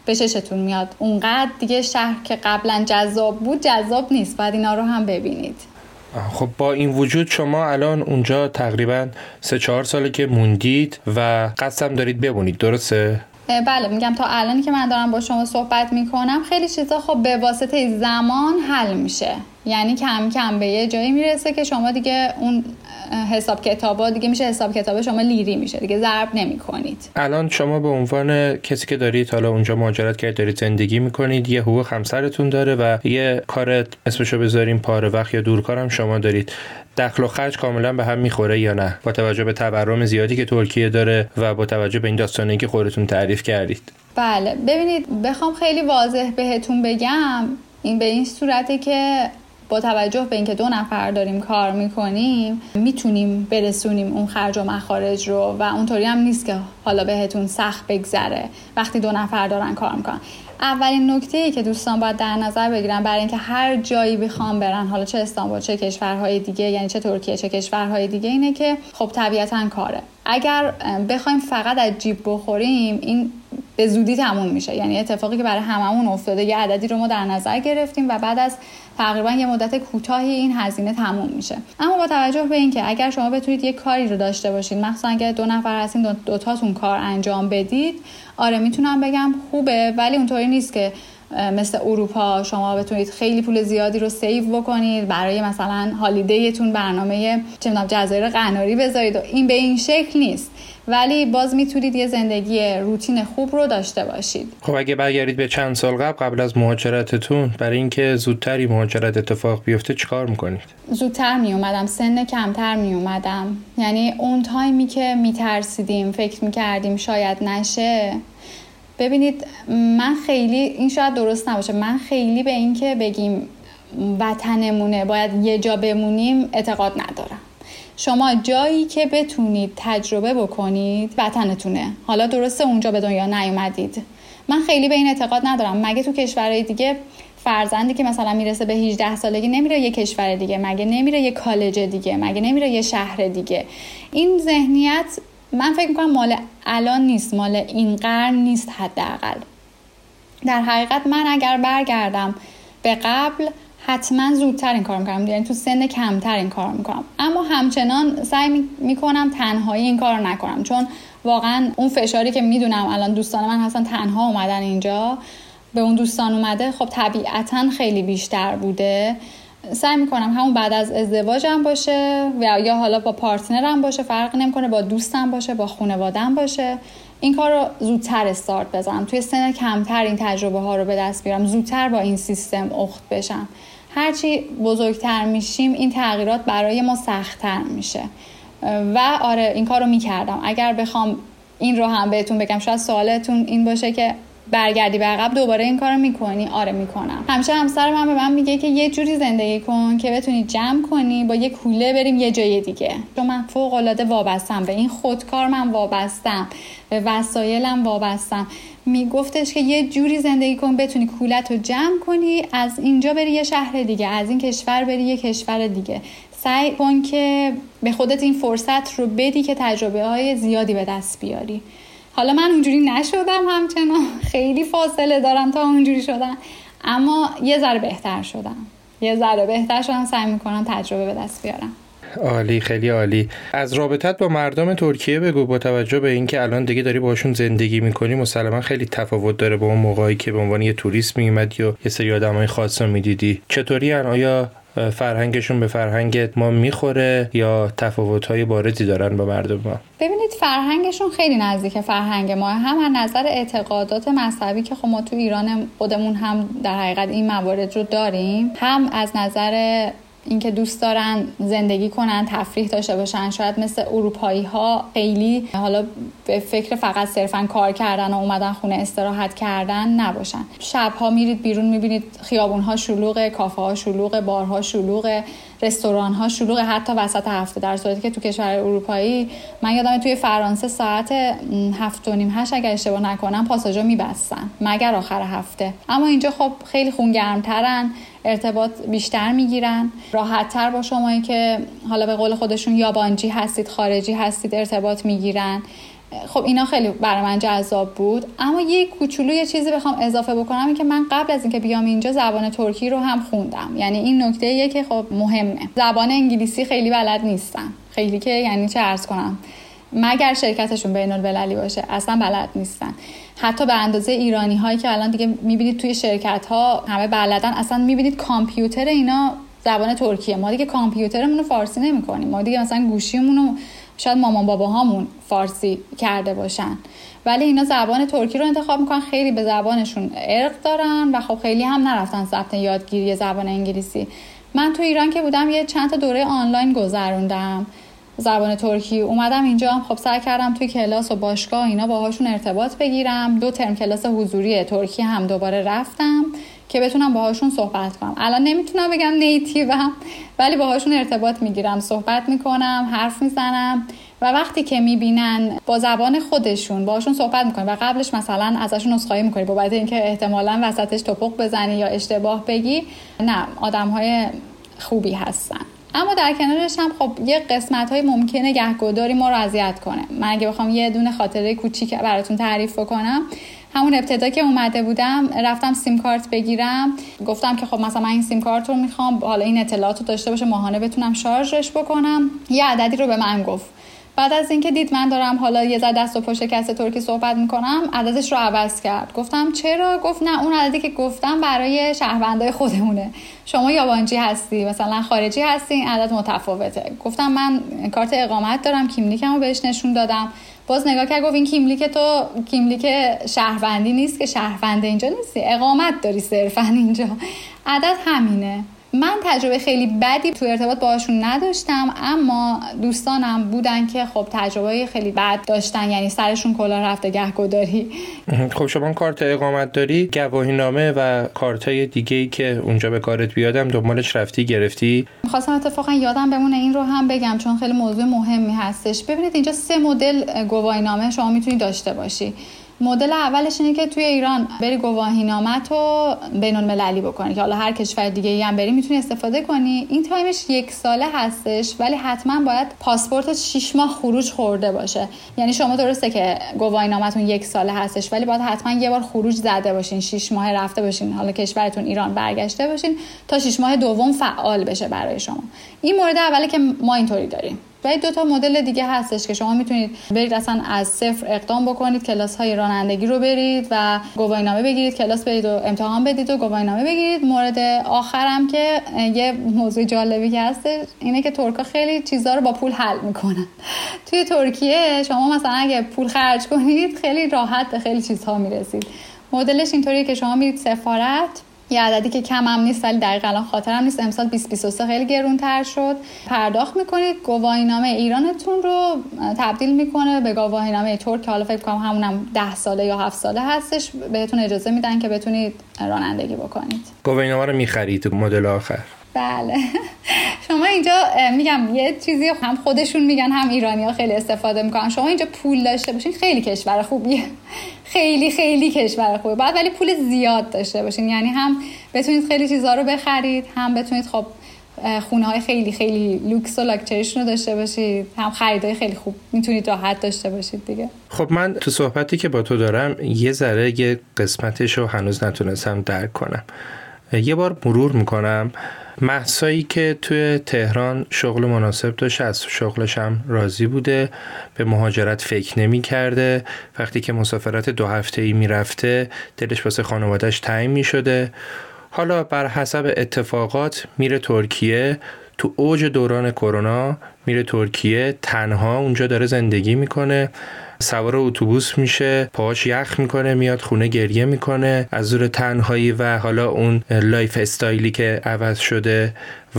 به چشتون میاد. اونقدر دیگه شهر که قبلا جذاب بود جذاب نیست. باید اینا رو هم ببینید. خب با این وجود شما الان اونجا تقریبا سه چهار ساله که موندید و قصدم دارید بمونید درسته؟ بله میگم تا الانی که من دارم با شما صحبت می‌کنم خیلی چیزا خب به واسطه زمان حل میشه یعنی کم کم به یه جایی می‌رسه که شما دیگه اون حساب کتابا دیگه میشه حساب کتاب شما لیری میشه دیگه ضرب نمی کنید الان شما به عنوان کسی که دارید حالا اونجا مهاجرت کرد دارید زندگی می‌کنید یه حقوق همسرتون داره و یه کار اسمشو بذاریم پاره وقت یا دورکار هم شما دارید. دخل و خرج کاملا به هم می‌خوره یا نه؟ با توجه به تورم زیادی که ترکیه داره و با توجه به این داستانی که خودتون تعریف کردید. بله ببینید بخوام خیلی واضح بهتون بگم این به این صورته که با توجه به اینکه دو نفر داریم کار می‌کنیم می‌تونیم برسونیم اون خرج و مخارج رو و اونطوری هم نیست که حالا بهتون سخت بگذره وقتی دو نفر دارن کار می‌کنن. اولین نکته ای که دوستان باید در نظر بگیرن برای اینکه هر جایی بخوام برن حالا چه استانبول چه کشورهای دیگه یعنی چه ترکیه چه کشورهای دیگه اینه که خب طبیعتا کاره. اگر بخوایم فقط از جیب بخوریم این به زودی تموم میشه. یعنی اتفاقی که برای هممون افتاده یه عددی رو ما در نظر گرفتیم و بعد از تقریبا یه مدت کوتاهی این هزینه تموم میشه. اما با توجه به اینکه اگر شما بتونید یه کاری رو داشته باشید مخصوصا اگر دو نفر هستین دوتاتون کار انجام بدید آره می‌تونم بگم خوبه ولی اونطوری نیست که مثل اروپا شما بتونید خیلی پول زیادی رو سیو بکنید برای مثلا هالیدیتون برنامه چه جزایر قناری بذارید و این به این شکل نیست. ولی باز می‌تونید یه زندگی روتین خوب رو داشته باشید. خب اگه برگردید به چند سال قبل قبل از مهاجرتتون برای اینکه زودتری مهاجرت اتفاق بیفته چیکار می‌کنید؟ زودتر می اومدم سن کمتر می اومدم یعنی اون تایمی که میترسیدیم فکر می‌کردیم شاید نشه ببینید من خیلی این شاید درست نباشه من خیلی به اینکه بگیم وطنمونه باید یه جا بمونیم اعتقاد ندارم. شما جایی که بتونید تجربه بکنید وطنتونه. حالا درسته اونجا به دنیا نیومدید. من خیلی به این اعتقاد ندارم. مگه تو کشورهای دیگه فرزندی که مثلا می‌رسه به 18 سالگی نمیره یه کشور دیگه مگه نمیره یه کالج دیگه مگه نمیره یه شهر دیگه؟ این ذهنیت من فکر می‌کنم مال الان نیست مال این قرن نیست حداقل. در حقیقت من اگر برگردم به قبل حتما زودتر این کار می‌کنم. یعنی تو سن کمتر این کار می‌کنم. اما همچنان سعی می‌کنم تنهایی این کار نکنم. چون واقعا اون فشاری که می‌دونم الان دوستان من هستن تنها اومدن اینجا. به اون دوستان اومده خب طبیعتا خیلی بیشتر بوده. سعی می‌کنم همون بعد از ازدواجم باشه و یا حالا با پارتنرم باشه فرق نمی‌کنه با دوستم باشه با خانوادم باشه. این کار رو زودتر استارت بزنم. توی سن کمتر این تجربه ها رو به دست بیارم. زودتر با این سیستم اخت بشم. هرچی بزرگتر میشیم این تغییرات برای ما سختتر میشه. و آره این کار رو می‌کردم. اگر بخوام این رو هم بهتون بگم شاید سوالتون این باشه که برگردی به عقب دوباره این کارو می‌کنی. آره می‌کنم. همیشه همسر من به من میگه که یه جوری زندگی کن که بتونی جمع کنی با یه کوله بریم یه جای دیگه. چون من فوق العاده وابستم به این خودکار من وابستم به وسایلم وابستم. میگفتش که یه جوری زندگی کن بتونی کولت رو جمع کنی از اینجا بری یه شهر دیگه از این کشور بری یه کشور دیگه. سعی کن که به خودت این فرصت رو بدی که تجربه های زیادی به دست بیاری. حالا من اونجوری نشدم همچنان. خیلی فاصله دارم تا اونجوری شدم. اما یه ذره بهتر شدم. یه ذره بهتر شدم سعی می‌کنم تجربه به دست بیارم. عالی خیلی عالی. از رابطت با مردم ترکیه بگو با توجه به اینکه الان دیگه داری باشون زندگی می‌کنی مسلما خیلی تفاوت داره با اون موقعی که به عنوان یه توریست میومد یا یه سری آدمای خاص رو می‌دیدی. چطوری؟ آیا فرهنگشون به فرهنگ ما می‌خوره یا تفاوت‌های بارزی دارن با مردم ما؟ ببینید فرهنگشون خیلی نزدیک فرهنگ ما. هم از نظر اعتقادات مذهبی که خب ما تو ایران خودمون هم در حقیقت این موارد رو داریم هم از نظر اینکه دوست دارن زندگی کنن تفریح داشته باشن. شاید مثل اروپایی ها خیلی حالا به فکر فقط صرفا کار کردن و اومدن خونه استراحت کردن نباشن. شبها میرید بیرون می‌بینید خیابون ها شلوغ کافه ها شلوغ بارها شلوغ رستوران ها شلوغ حتی وسط هفته در صورتی که تو کشور اروپایی من یادم توی فرانسه ساعت هفت و نیم هشت اگر اشتباه نکنم پاساژا میبستن مگر آخر هفته. اما اینجا خب خیلی خونگرمترن ارتباط بیشتر می‌گیرن. راحت تر با شمایی که حالا به قول خودشون یابانجی هستید خارجی هستید ارتباط می‌گیرن. خب اینا خیلی برای من جذاب بود. اما یه کوچولو یه چیزی بخوام اضافه بکنم این که من قبل از اینکه بیام اینجا زبان ترکی رو هم خوندم. یعنی این نکته یه که خب مهمه. زبان انگلیسی خیلی بلد نیستم. خیلی که یعنی چه ارز کنم. مگر شرکتشون بین المللی باشه اصلا بلد نیستن. حتی به اندازه ایرانی هایی که الان دیگه می‌بینید توی شرکت ها همه بلدن اصلا می‌بینید کامپیوتر اینا زبان ترکیه. ما دیگه کامپیوترمون رو فارسی نمی‌کنیم. ما دیگه مثلا گوشیمون رو شاید مامان باباهامون فارسی کرده باشن. ولی اینا زبان ترکی رو انتخاب می‌کنن خیلی به زبانشون ارق دارن و خب خیلی هم نرفتن ثبت یادگیری زبان انگلیسی. من تو ایران که بودم یه چند تا دوره آنلاین گذروندم زبان ترکی. اومدم اینجا هم خب سعی کردم توی کلاس و باشگاه اینا باهاشون ارتباط بگیرم. دو ترم کلاس حضوری ترکی هم دوباره رفتم. که بتونم باهاشون صحبت کنم. الان نمی‌تونم بگم نیتیوم ولی باهاشون ارتباط می‌گیرم. صحبت می‌کنم حرف می‌زنم و وقتی که می‌بینن با زبان خودشون باهاشون صحبت می‌کنی و قبلش مثلا ازشون نسخایی می‌کنی بعد اینکه احتمالا وسطش توپق بزنی یا اشتباه بگی نه آدم های خوبی هستن. اما در کنارش هم خب یه قسمت های ممکنه گهگداری ما رو اذیت کنه. من اگه بخوام یه دونه خاطره کوچیک براتون تعریف بکنم همون ابتدا که اومده بودم رفتم سیم کارت بگیرم. گفتم که خب مثلا من این سیم کارت رو می‌خوام حالا این اطلاعات رو داشته باشه ماهانه بتونم شارژش بکنم. یه عددی رو به من گفت. بعد از اینکه دید من دارم حالا یه ذره دست و پشت کس ترکی صحبت می‌کنم عددش رو عوض کرد. گفتم چرا؟ گفت نه اون عددی که گفتم برای شهروندای خودمونه. شما یابانجی هستی مثلا خارجی هستی عدد متفاوته. گفتم من کارت اقامت دارم کیملیکم رو بهش نشون دادم. باز نگاه کرد گفت این کیملیک تو کیملیک شهروندی نیست که شهرونده اینجا نیستی. اقامت داری صرفا اینجا. عدد همینه. من تجربه خیلی بدی تو ارتباط باهاشون نداشتم اما دوستانم بودن که خب تجربه خیلی بد داشتن یعنی سرشون کلا رفته گهگداری خب شما کارت اقامت داری گواهی نامه و کارت های دیگه ای که اونجا به کارت بیادم دنبالش رفتی گرفتی؟ خواستم اتفاقا یادم بمونه این رو هم بگم چون خیلی موضوع مهمی هستش. ببینید اینجا سه مدل گواهی نامه شما می‌تونی داشته باشی. مدل اولش اینه که توی ایران بری گواهی نامت رو بین المللی بکنی که حالا هر کشور دیگه ای هم بری می‌تونی استفاده کنی. این time ش یک ساله هستش ولی حتما باید پاسپورت 6 ماه خروج خورده باشه. یعنی شما درسته که گواهی نامتون یک ساله هستش ولی باید حتما یه بار خروج زده باشین 6 ماه رفته باشین حالا کشورتون ایران برگشته باشین تا 6 ماه دوم فعال بشه برای شما. این مورد اوله که ما اینطوری داریم. ولی دو تا مدل دیگه هستش که شما می‌تونید برید اصلا از صفر اقدام بکنید کلاس های رانندگی رو برید و گواهینامه بگیرید. کلاس برید و امتحان بدید و گواهینامه بگیرید. مورد آخرم که یه موضوع جالبی که اینه که ترکا خیلی چیزا رو با پول حل می‌کنن. توی ترکیه شما مثلا اگه پول خرج کنید خیلی راحت به خیلی چیزها می‌رسید. مدلش اینطوریه که شما میرید سفارت یه عددی که کم هم نیست ولی دقیقا الان خاطرم نیست. امسال 2023 خیلی گرونتر شد. پرداخت می‌کنید. گواهینامه ایرانتون رو تبدیل می‌کنه به گواهینامه ترک که حالا فکر کنم همونم 10 ساله یا 7 ساله هستش. بهتون اجازه میدن که بتونید رانندگی بکنید. گواهینامه رو می‌خرید مدل آخر؟ بله. شما اینجا میگم یه چیزی هم خودشون میگن هم ایرانی ها خیلی استفاده می‌کنن. شما اینجا پول داشته باشین خیلی کشور خوبیه. خیلی خیلی کشور خوبه. باید ولی پول زیاد داشته باشین. یعنی هم بتونید خیلی چیزها رو بخرید هم بتونید خب خونه های خیلی خیلی لوکس و لاکچریشون رو داشته باشید. هم خریدای خیلی خوب می‌تونید راحت داشته باشید دیگه. خب من تو صحبتی که با تو دارم یه ذره یه قسمتش رو هنوز نتونستم درک کنم. یه بار مرور می‌کنم. محسایی که توی تهران شغل مناسب داشته از شغلش هم راضی بوده به مهاجرت فکر نمی کرده وقتی که مسافرت دو هفته ای می رفته دلش واسه خانوادهش تنگ می شده حالا بر حسب اتفاقات میره ترکیه. تو اوج دوران کرونا میره ترکیه. تنها اونجا داره زندگی می‌کنه. سوار اتوبوس میشه پاهاش یخ می‌کنه میاد خونه گریه می‌کنه از زور تنهایی و حالا اون lifestyle ی که عوض شده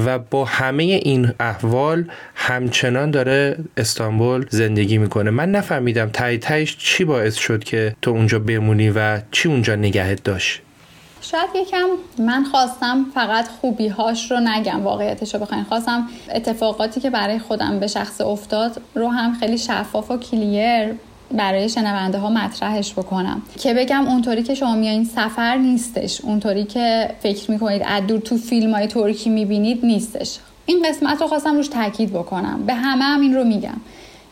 و با همه این احوال همچنان داره استانبول زندگی می‌کنه. من نفهمیدم تای تایش چی باعث شد که تو اونجا بمونی و چی اونجا نگهت داشت؟ شاید یکم من خواستم فقط خوبی هاش رو نگم واقعیتش رو بخواین. خواستم اتفاقاتی که برای خودم به شخص افتاد رو هم خیلی شفاف و کلیر برای شنونده ها مطرحش بکنم. که بگم اونطوری که شما میایین سفر نیستش. اونطوری که فکر می‌کنید از دور تو فیلم های ترکی می‌بینید نیستش. این قسمت رو خواستم روش تاکید بکنم. به همه هم این رو میگم.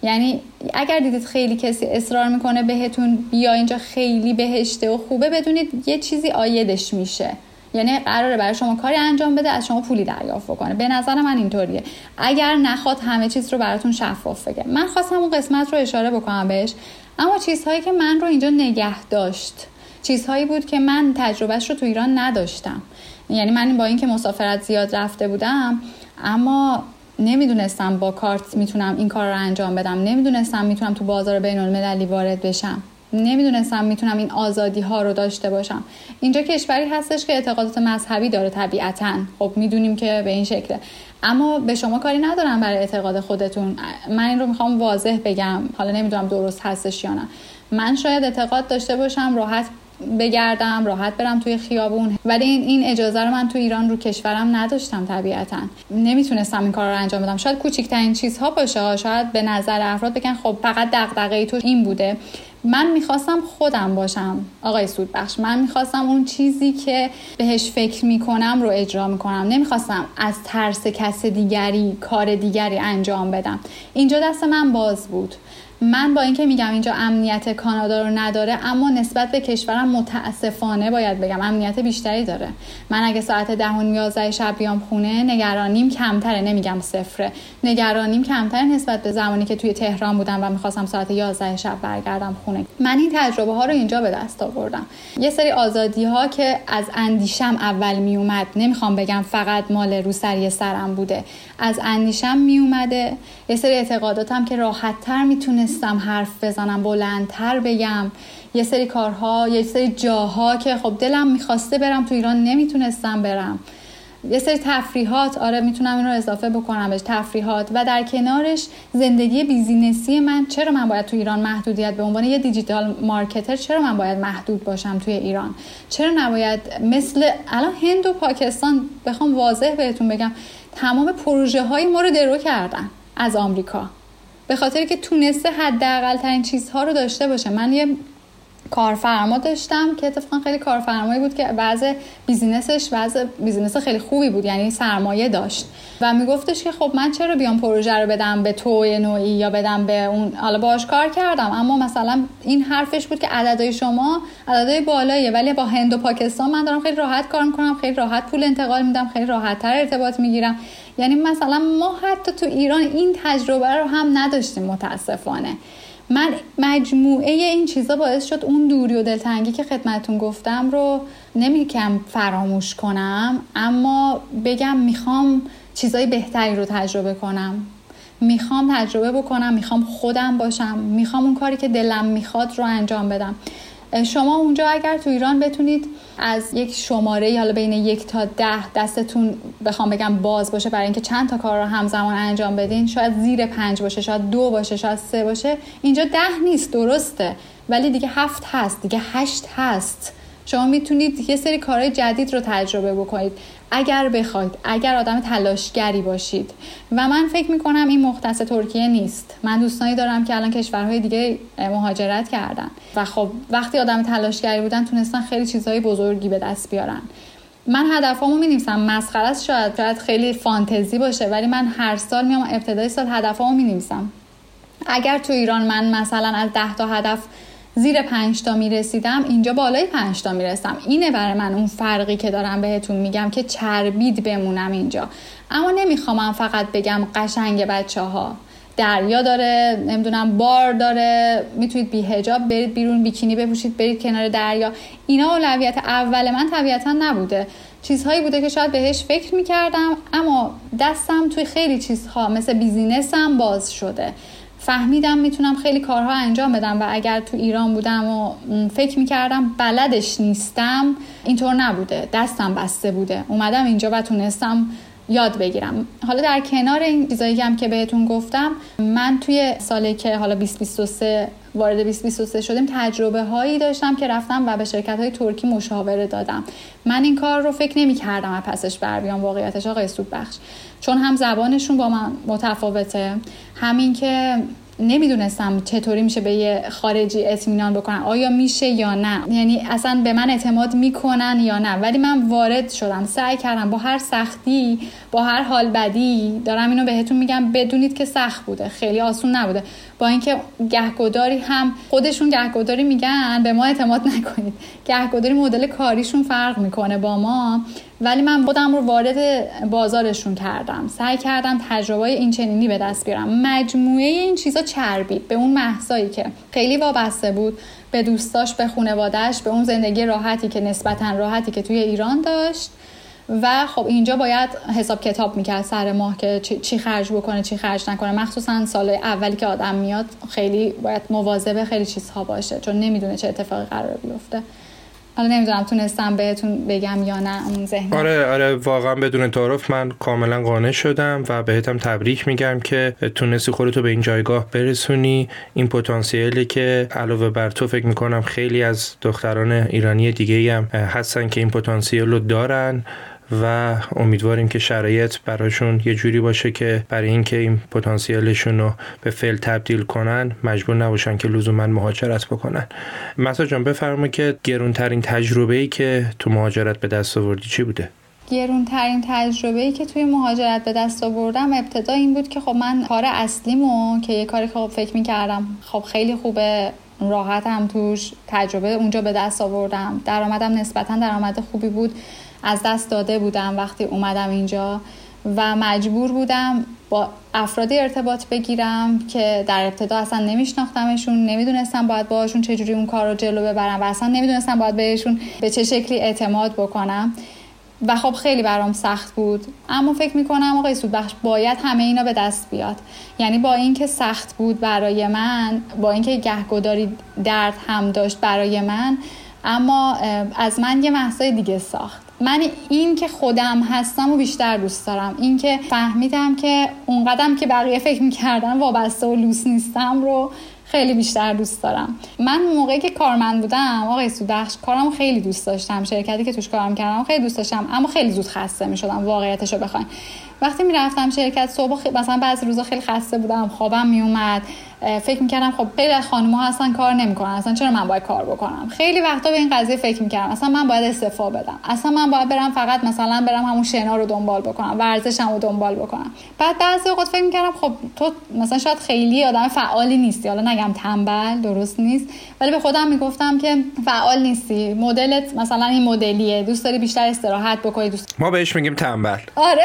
یعنی اگر دیدید خیلی کسی اصرار می‌کنه بهتون بیا اینجا خیلی بهشته و خوبه بدونید یه چیزی آیدش میشه. یعنی قراره برای شما کاری انجام بده از شما پولی دریافت بکنه. به نظر من اینطوریه. اگر نخواد همه چیز رو براتون شفاف بگه. من خواستم اون قسمت رو اشاره بکنم بهش. اما چیزهایی که من رو اینجا نگه داشت چیزهایی بود که من تجربهش رو تو ایران نداشتم. یعنی من با اینکه مسافرت زیاد رفته بودم اما نمی‌دونستم با کارت می‌تونم این کار رو انجام بدم. نمی‌دونستم می‌تونم تو بازار بین المللی وارد بشم. نمی‌دونستم می‌تونم این آزادی ها رو داشته باشم. اینجا کشوری هستش که اعتقادات مذهبی داره طبیعتا. خب می‌دونیم که به این شکله. اما به شما کاری ندارم برای اعتقاد خودتون. من این رو می‌خوام واضح بگم. حالا نمی‌دونم درست هستش یا نه. من شاید اعتقاد داشته باشم راحت بگردم راحت برم توی خیابون. ولی این این اجازه رو من تو ایران رو کشورم نداشتم طبیعتا. نمی‌تونستم این کار رو انجام بدم. شاید کوچکترین چیزها باشه. شاید به نظر افراد بگن خب فقط دغدغه تو این بوده. من می‌خواستم خودم باشم. آقای سودبخش من می‌خواستم اون چیزی که بهش فکر می‌کنم رو اجرا می‌کنم. نمی‌خواستم از ترس کس دیگری کار دیگری انجام بدم. اینجا دست من باز بود. من با اینکه میگم اینجا امنیت کانادا رو نداره اما نسبت به کشورم متاسفانه باید بگم امنیت بیشتری داره. من اگه ساعت ده و یازده شب بیام خونه نگرانیم کمتره نمیگم صفره. نگرانیم کمتره نسبت به زمانی که توی تهران بودم و می‌خواستم ساعت 11 شب برگردم خونه. من این تجربه ها رو اینجا به دست آوردم. یه سری آزادی ها که از اندیشم اول میومد نمی‌خوام بگم فقط مال روسری سرم بوده از اندیشم میومده یه سری اعتقاداتم که راحتتر می‌تونه می‌تونستم حرف بزنم بلندتر بگم. یه سری کارها یه سری جاها که خب دلم می‌خواسته برم تو ایران نمی‌تونستم برم. یه سری تفریحات آره می‌تونم این رو اضافه بکنم بهش تفریحات. و در کنارش زندگی business ی من چرا من باید تو ایران محدودیت به عنوان یه digital marketer چرا من باید محدود باشم توی ایران؟ چرا نباید مثل الان هند و پاکستان بخوام واضح بهتون بگم تمام پروژه های ما رو درو کردن از آمریکا. به خاطر که تونسته حداقل ترین چیزها رو داشته باشه. من یه کارفرما داشتم که اتفاقا خیلی کارفرمایی بود که base business ش base business خیلی خوبی بود یعنی سرمایه داشت. و میگفتش که خب من چرا بیام پروژه رو بدم به تو نوعی یا بدم به اون؟ حالا باش کار کردم اما مثلا این حرفش بود که عددهای شما عددهای بالاییه ولی با هند و پاکستان من دارم خیلی راحت کار می‌کنم خیلی راحت پول انتقال میدم خیلی راحت تر ارتباط می‌گیرم. یعنی مثلا ما حتی تو ایران این تجربه رو هم نداشتیم متاسفانه. من مجموعه این چیزا باعث شد اون دوری و دلتنگی که خدمتون گفتم رو نمیکم فراموش کنم اما بگم می‌خوام چیزای بهتری رو تجربه کنم. می‌خوام تجربه بکنم می‌خوام خودم باشم می‌خوام اون کاری که دلم می‌خواد رو انجام بدم. شما اونجا اگر تو ایران بتونید از یک شماره حالا بین یک تا ده دستتون بخوام بگم باز باشه برای اینکه چند تا کار رو همزمان انجام بدین شاید زیر پنج باشه شاید دو باشه شاید سه باشه. اینجا ده نیست درسته. ولی دیگه هفت هست دیگه هشت هست. شما می‌تونید یه سری کارهای جدید رو تجربه بکنید. اگر بخواید اگر آدم تلاشگری باشید. و من فکر می‌کنم این مختص ترکیه نیست. من دوستانی دارم که الان کشورهای دیگه مهاجرت کردن. و خب وقتی آدم تلاشگری بودن تونستن خیلی چیزهای بزرگی به دست بیارن. من هدفامو می نویسم مسخره شاید شاید خیلی فانتزی باشه ولی من هر سال میام ابتدای سال هدفامو می نویسم اگر تو ایران من مثلا از ده تا هدف زیر پنج تا می‌رسیدم اینجا بالای پنج تا می‌رسم. اینه برای من اون فرقی که دارم بهتون میگم که چربید بمونم اینجا. اما نمی‌خوام فقط بگم قشنگ بچه ها دریا داره نمی‌دونم بار داره می‌تونید بی هجاب برید بیرون بیکینی بپوشید برید کنار دریا. اینا اولویت اول من طبیعتا نبوده. چیزهایی بوده که شاید بهش فکر می‌کردم اما دستم توی خیلی چیزها مثل بیزینسم باز شده. فهمیدم می‌تونم خیلی کارها انجام بدم و اگر تو ایران بودم و فکر می‌کردم بلدش نیستم اینطور نبوده. دستم بسته بوده. اومدم اینجا و تونستم یاد بگیرم. حالا در کنار این چیزایی هم که بهتون گفتم من توی سالی که حالا 2023 وارد 2023 شدیم تجربه هایی داشتم که رفتم و به شرکت های ترکی مشاوره دادم. من این کار رو فکر نمی کردم از پسش بر بیام واقعیتش آقای سود بخش چون هم زبانشون با من متفاوته همین که نمی‌دونستم چطوری میشه به یه خارجی اطمینان بکنن. آیا میشه یا نه؟ یعنی اصلا به من اعتماد می‌کنن یا نه؟ ولی من وارد شدم سعی کردم با هر سختی با هر حال بدی دارم اینو بهتون میگم بدونید که سخت بوده خیلی آسون نبوده. با اینکه گهگداری هم خودشون گهگداری میگن به ما اعتماد نکنید. گهگداری مدل کاریشون فرق می‌کنه با ما. ولی من خودم رو وارد بازارشون کردم. سعی کردم تجربه این چنینی به دست بیارم. مجموعه این چیزا چربید به اون محسایی که خیلی وابسته بود به دوستاش به خانوادهش به اون زندگی راحتی که نسبتا راحتی که توی ایران داشت. و خب اینجا باید حساب کتاب می‌کرد سر ماه که چی خرج بکنه چی خرج نکنه. مخصوصا سال اولی که آدم میاد خیلی باید مواظب خیلی چیزها باشه چون نمی‌دونه چه اتفاقی قرار بیفته. حالا نمی‌دونم تونستم بهتون بگم یا نه اون ذهن آره آره واقعا بدون تعارف من کاملا قانع شدم و بهتم تبریک میگم که تونستی خودتو به این جایگاه برسونی. این پتانسیلی که علاوه بر تو فکر می‌کنم خیلی از دختران ایرانی دیگه هم هستن که این پتانسیل رو دارن. و امیدواریم که شرایط براشون یه جوری باشه که برای اینکه این پتانسیلشون رو به فعل تبدیل کنن مجبور نباشن که لزوما مهاجرت بکنن. مسا جان بفرما که گرونترین تجربه ای که تو مهاجرت به دست آوردی چی بوده؟ گرونترین تجربه ای که توی مهاجرت به دست آوردم ابتدا این بود که خب من کار اصلیمو که یه کاری خب فکر می‌کردم خب خیلی خوبه راحتم توش تجربه اونجا به دست آوردم. درآمدم نسبتا درآمد خوبی بود. از دست داده بودم وقتی اومدم اینجا و مجبور بودم با افرادی ارتباط بگیرم که در ابتدا اصلا نمیشناختمشون نمی‌دونستم باید باهاشون چجوری اون کار رو جلو ببرم و اصلا نمی‌دونستم باید بهشون به چه شکلی اعتماد بکنم. و خب خیلی برام سخت بود. اما فکر می‌کنم آقای سودبخش باید همه اینا به دست بیاد. یعنی با اینکه سخت بود برای من با اینکه گهگداری درد هم داشت برای من اما از من یه محصای دیگه ساخت. من این که خودم هستم و بیشتر دوست دارم. این که فهمیدم که اون قدم که بقیه فکر می‌کردن وابسته و لوس نیستم رو خیلی بیشتر دوست دارم. من موقعی که کارمند بودم آقای سودخش کارم خیلی دوست داشتم. شرکتی که توش کارم کردم خیلی دوست داشتم اما خیلی زود خسته می شدم واقعیتش رو بخواین وقتی می‌رفتم شرکت صبح مثلا بعضی روزا خیلی خسته بودم خوابم میومد فکر می‌کردم خب خیلی از ها هستن کار نمی‌کنن. اصلا چرا من باید کار بکنم؟ خیلی وقتا به این قضیه فکر می‌کردم. اصلا من باید استعفا بدم. اصلا من باید برم فقط مثلا برم همون شنا رو دنبال بکنم ورزشم رو دنبال بکنم. بعد بعضی اوقات فکر می‌کردم خب تو مثلا شاید خیلی آدم فعالی نیستی. حالا نگم تنبل درست نیست. ولی به خودم می‌گفتم که فعال نیستی. مدلت مثلا این مدلیه. دوست داری بیشتر استراحت بکنی دوست ما بهش میگیم تنبل. آره.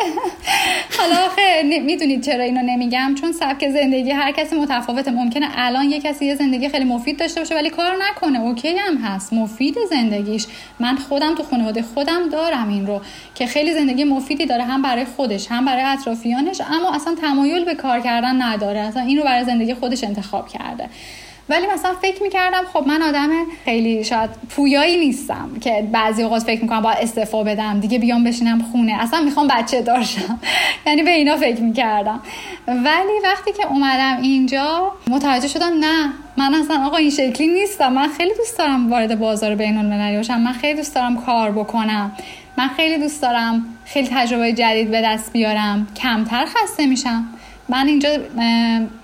حالا آخه می‌دونید چرا اینو نمیگم؟ چون سبک زندگی هر کسی متفاوته. ممکنه الان یه کسی یه زندگی خیلی مفید داشته باشه ولی کار نکنه. اوکی هم هست. مفید زندگیش. من خودم تو خانواده خودم دارم این رو که خیلی زندگی مفیدی داره هم برای خودش هم برای اطرافیانش اما اصلا تمایل به کار کردن نداره. اصلا این رو برای زندگی خودش انتخاب کرده. ولی مثلا فکر می‌کردم خب من آدم خیلی شاید پویایی نیستم که بعضی اوقات فکر می‌کنم باید استعفا بدم دیگه بیام بشینم خونه. اصلا می‌خوام بچه دارشم یعنی به اینا فکر می‌کردم. ولی وقتی که اومدم اینجا متوجه شدم نه من اصلا آقا این شکلی نیستم. من خیلی دوست دارم وارد بازار بین المللی باشم. من خیلی دوست دارم کار بکنم. من خیلی دوست دارم خیلی تجربه جدید به دست بیارم. کمتر خسته میشم. من اینجا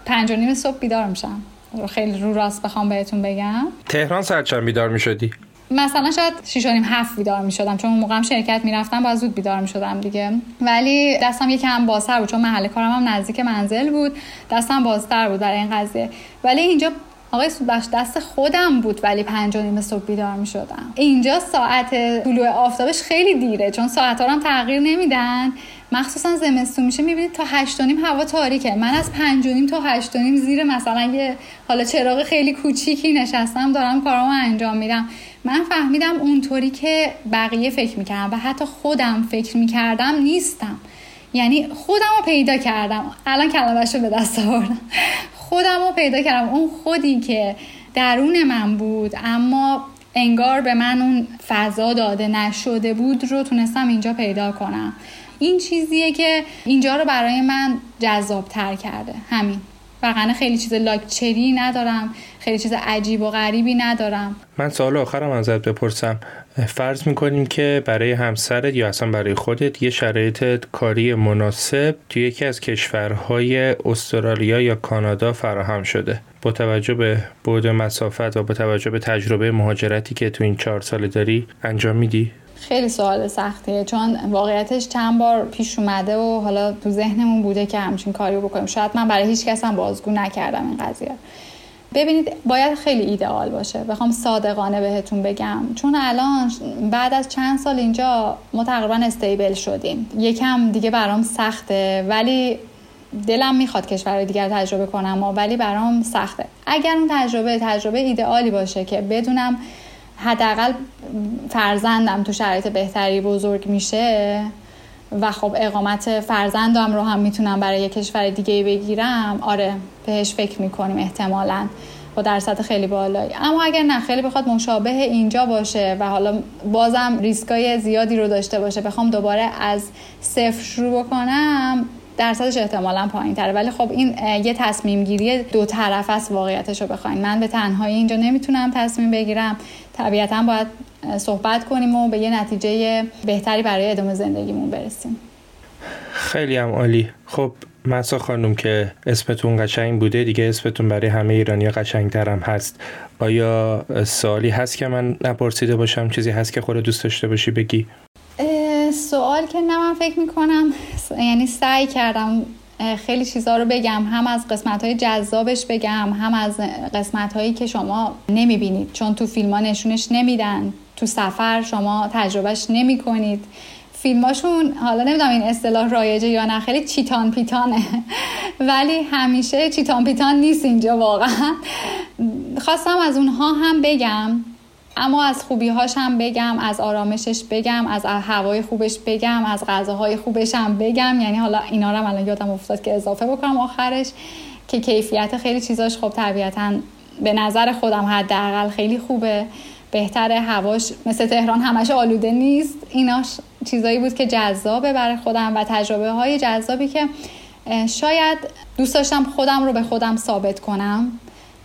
پنج و نیم صبح بیدار میشم. خیلی رو راست بخوام بهتون بگم. تهران ساعت چند بیدار می‌شدی؟ مثلا شاید 6 نیم هفت بیدار می شدم چون اون موقعم شرکت می‌رفتم باید زود بیدار می شدم دیگه. ولی دستم یکم بازتر بود چون محل کارم هم نزدیک منزل بود. دستم بازتر بود برای این قضیه. ولی اینجا آقای سودبخش دست خودم بود ولی پنج و نیم صبح بیدار می شدم اینجا ساعت طلوع آفتابش خیلی دیره چون ساعت هم تغییر نمیدن. مخصوصا زمستون میشه می‌بینید تا هشت نیم هوا تاریکه. من از پنج و نیم تا هشت نیم زیر مثلا یه حالا چراغ خیلی کوچیکی نشستم دارم کارامو انجام میدم. من فهمیدم اونطوری که بقیه فکر می‌کردم و حتی خودم فکر می‌کردم نیستم. یعنی خودم رو پیدا کردم. الان کلمهش رو به دست آوردم. خودم رو پیدا کردم. اون خودی که درون من بود اما انگار به من اون فضا داده نشده بود رو تونستم اینجا پیدا کنم. این چیزیه که اینجا رو برای من جذاب تر کرده. همین. واقعا خیلی چیز لاکچری ندارم. خیلی چیز عجیب و غریبی ندارم. من سوال آخرم ازت بپرسم. فرض می‌کنیم که برای همسرت یا اصلا برای خودت یه شرایط کاری مناسب توی یکی از کشورهای استرالیا یا کانادا فراهم شده. با توجه به بعد مسافت و با توجه به تجربه مهاجرتی که تو این چهار سال داری انجام میدی؟ خیلی سوال سختیه چون واقعیتش چند بار پیش اومده و حالا تو ذهنمون بوده که همچین کاری بکنیم. شاید من برای هیچ کس هم بازگو نکردم این قضیه. ببینید باید خیلی ایدئال باشه. بخوام صادقانه بهتون بگم. چون الان بعد از چند سال اینجا ما تقریبا استیبل شدیم. یکم دیگه برام سخته ولی دلم می‌خواد کشور دیگر تجربه کنم ولی برام سخته. اگر اون تجربه تجربه ایدئالی باشه که بدونم حداقل فرزندم تو شرایط بهتری بزرگ میشه و خب اقامت فرزندم رو هم می‌تونم برای کشور دیگه بگیرم آره بهش فکر می‌کنیم احتمالا. با درصد خیلی بالایی. اما اگر نه خیلی بخواد مشابه اینجا باشه و حالا بازم ریسکای زیادی رو داشته باشه بخوام دوباره از صفر شروع بکنم. درصدش احتمالا پایین تره ولی خب این یه تصمیم گیری دو طرف است واقعیتش رو بخواین. من به تنهایی اینجا نمی‌تونم تصمیم بگیرم. طبیعتا باید صحبت کنیم و به یه نتیجه بهتری برای ادامه زندگیمون برسیم. خیلی هم عالی. خب مسا خانم که اسمتون قشنگ بوده دیگه اسمتون برای همه ایرانی قشنگ هم هست. آیا سوالی هست که من نپرسیده باشم؟ چیزی هست که خود دوست داشته باشی بگی؟ سوال که نه من فکر می‌کنم. یعنی سعی کردم خیلی چیزها رو بگم. هم از قسمت های جذابش بگم هم از قسمت هایی که شما نمی‌بینید. چون تو فیلم ها نشونش نمیدن. تو سفر شما تجربهش نمی کنید فیلماشون حالا نمی‌دونم این اصطلاح رایجه یا نه خیلی چیتان پیتانه. ولی همیشه چیتان پیتان نیست اینجا واقعا. خواستم از اونها هم بگم اما از خوبیهاش هم بگم از آرامشش بگم از هوای خوبش بگم از غذاهای خوبش هم بگم. یعنی حالا اینا رو الان یادم افتاد که اضافه بکنم آخرش که کیفیت خیلی چیزاش خب طبیعتا به نظر خودم حداقل خیلی خوبه. بهتره هواش مثل تهران همش آلوده نیست. ایناش چیزایی بود که جذابه برای خودم و تجربه های جذابی که شاید دوست داشتم خودم رو به خودم ثابت کنم.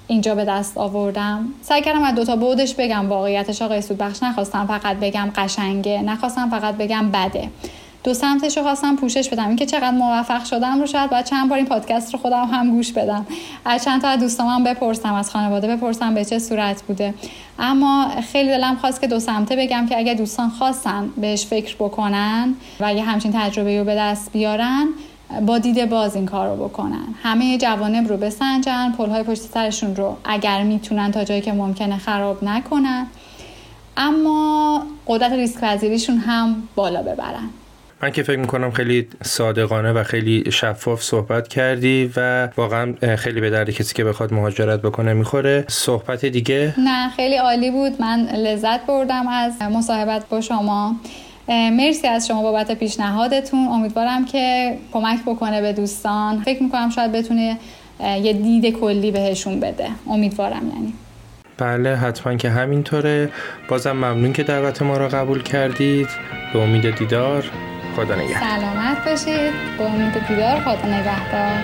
اینجا به دست آوردم. سعی کردم از دوتا بودش بگم واقعیتش. آقای سودبخش نخواستم فقط بگم قشنگه. نخواستم فقط بگم بده. دو سمتش رو خواستم پوشش بدم. اینکه چقدر موفق شدم رو شاید باید چند بار این پادکست رو خودم هم گوش بدم. از چند تا از هم بپرسم از خانواده بپرسم به چه صورت بوده. اما خیلی دلم خواست که دو سمته بگم که اگر دوستان خواستن بهش فکر بکنن و یه همچین تجربه رو به دست بیارن با دید باز این کار رو بکنن. همه جوانب رو بسنجن پلهای پشت سرشون رو اگر می‌تونن تا جایی که ممکنه خراب نکنن. اما قدرت ریسک پذیریشون هم بالا ببرن. من که فکر می‌کنم خیلی صادقانه و خیلی شفاف صحبت کردی و واقعا خیلی به درد کسی که بخواد مهاجرت بکنه می‌خوره. صحبت دیگه؟ نه خیلی عالی بود. من لذت بردم از مصاحبت با شما. مرسی از شما بابت پیشنهادتون. امیدوارم که کمک بکنه به دوستان. فکر می‌کنم شاید بتونه یه دید کلی بهشون بده. امیدوارم یعنی. بله حتما که همینطوره. بازم ممنون که دعوت ما را قبول کردید. به امید دیدار خدا نگهدار. سلامت باشید. به امید دیدار خدا نگهدار.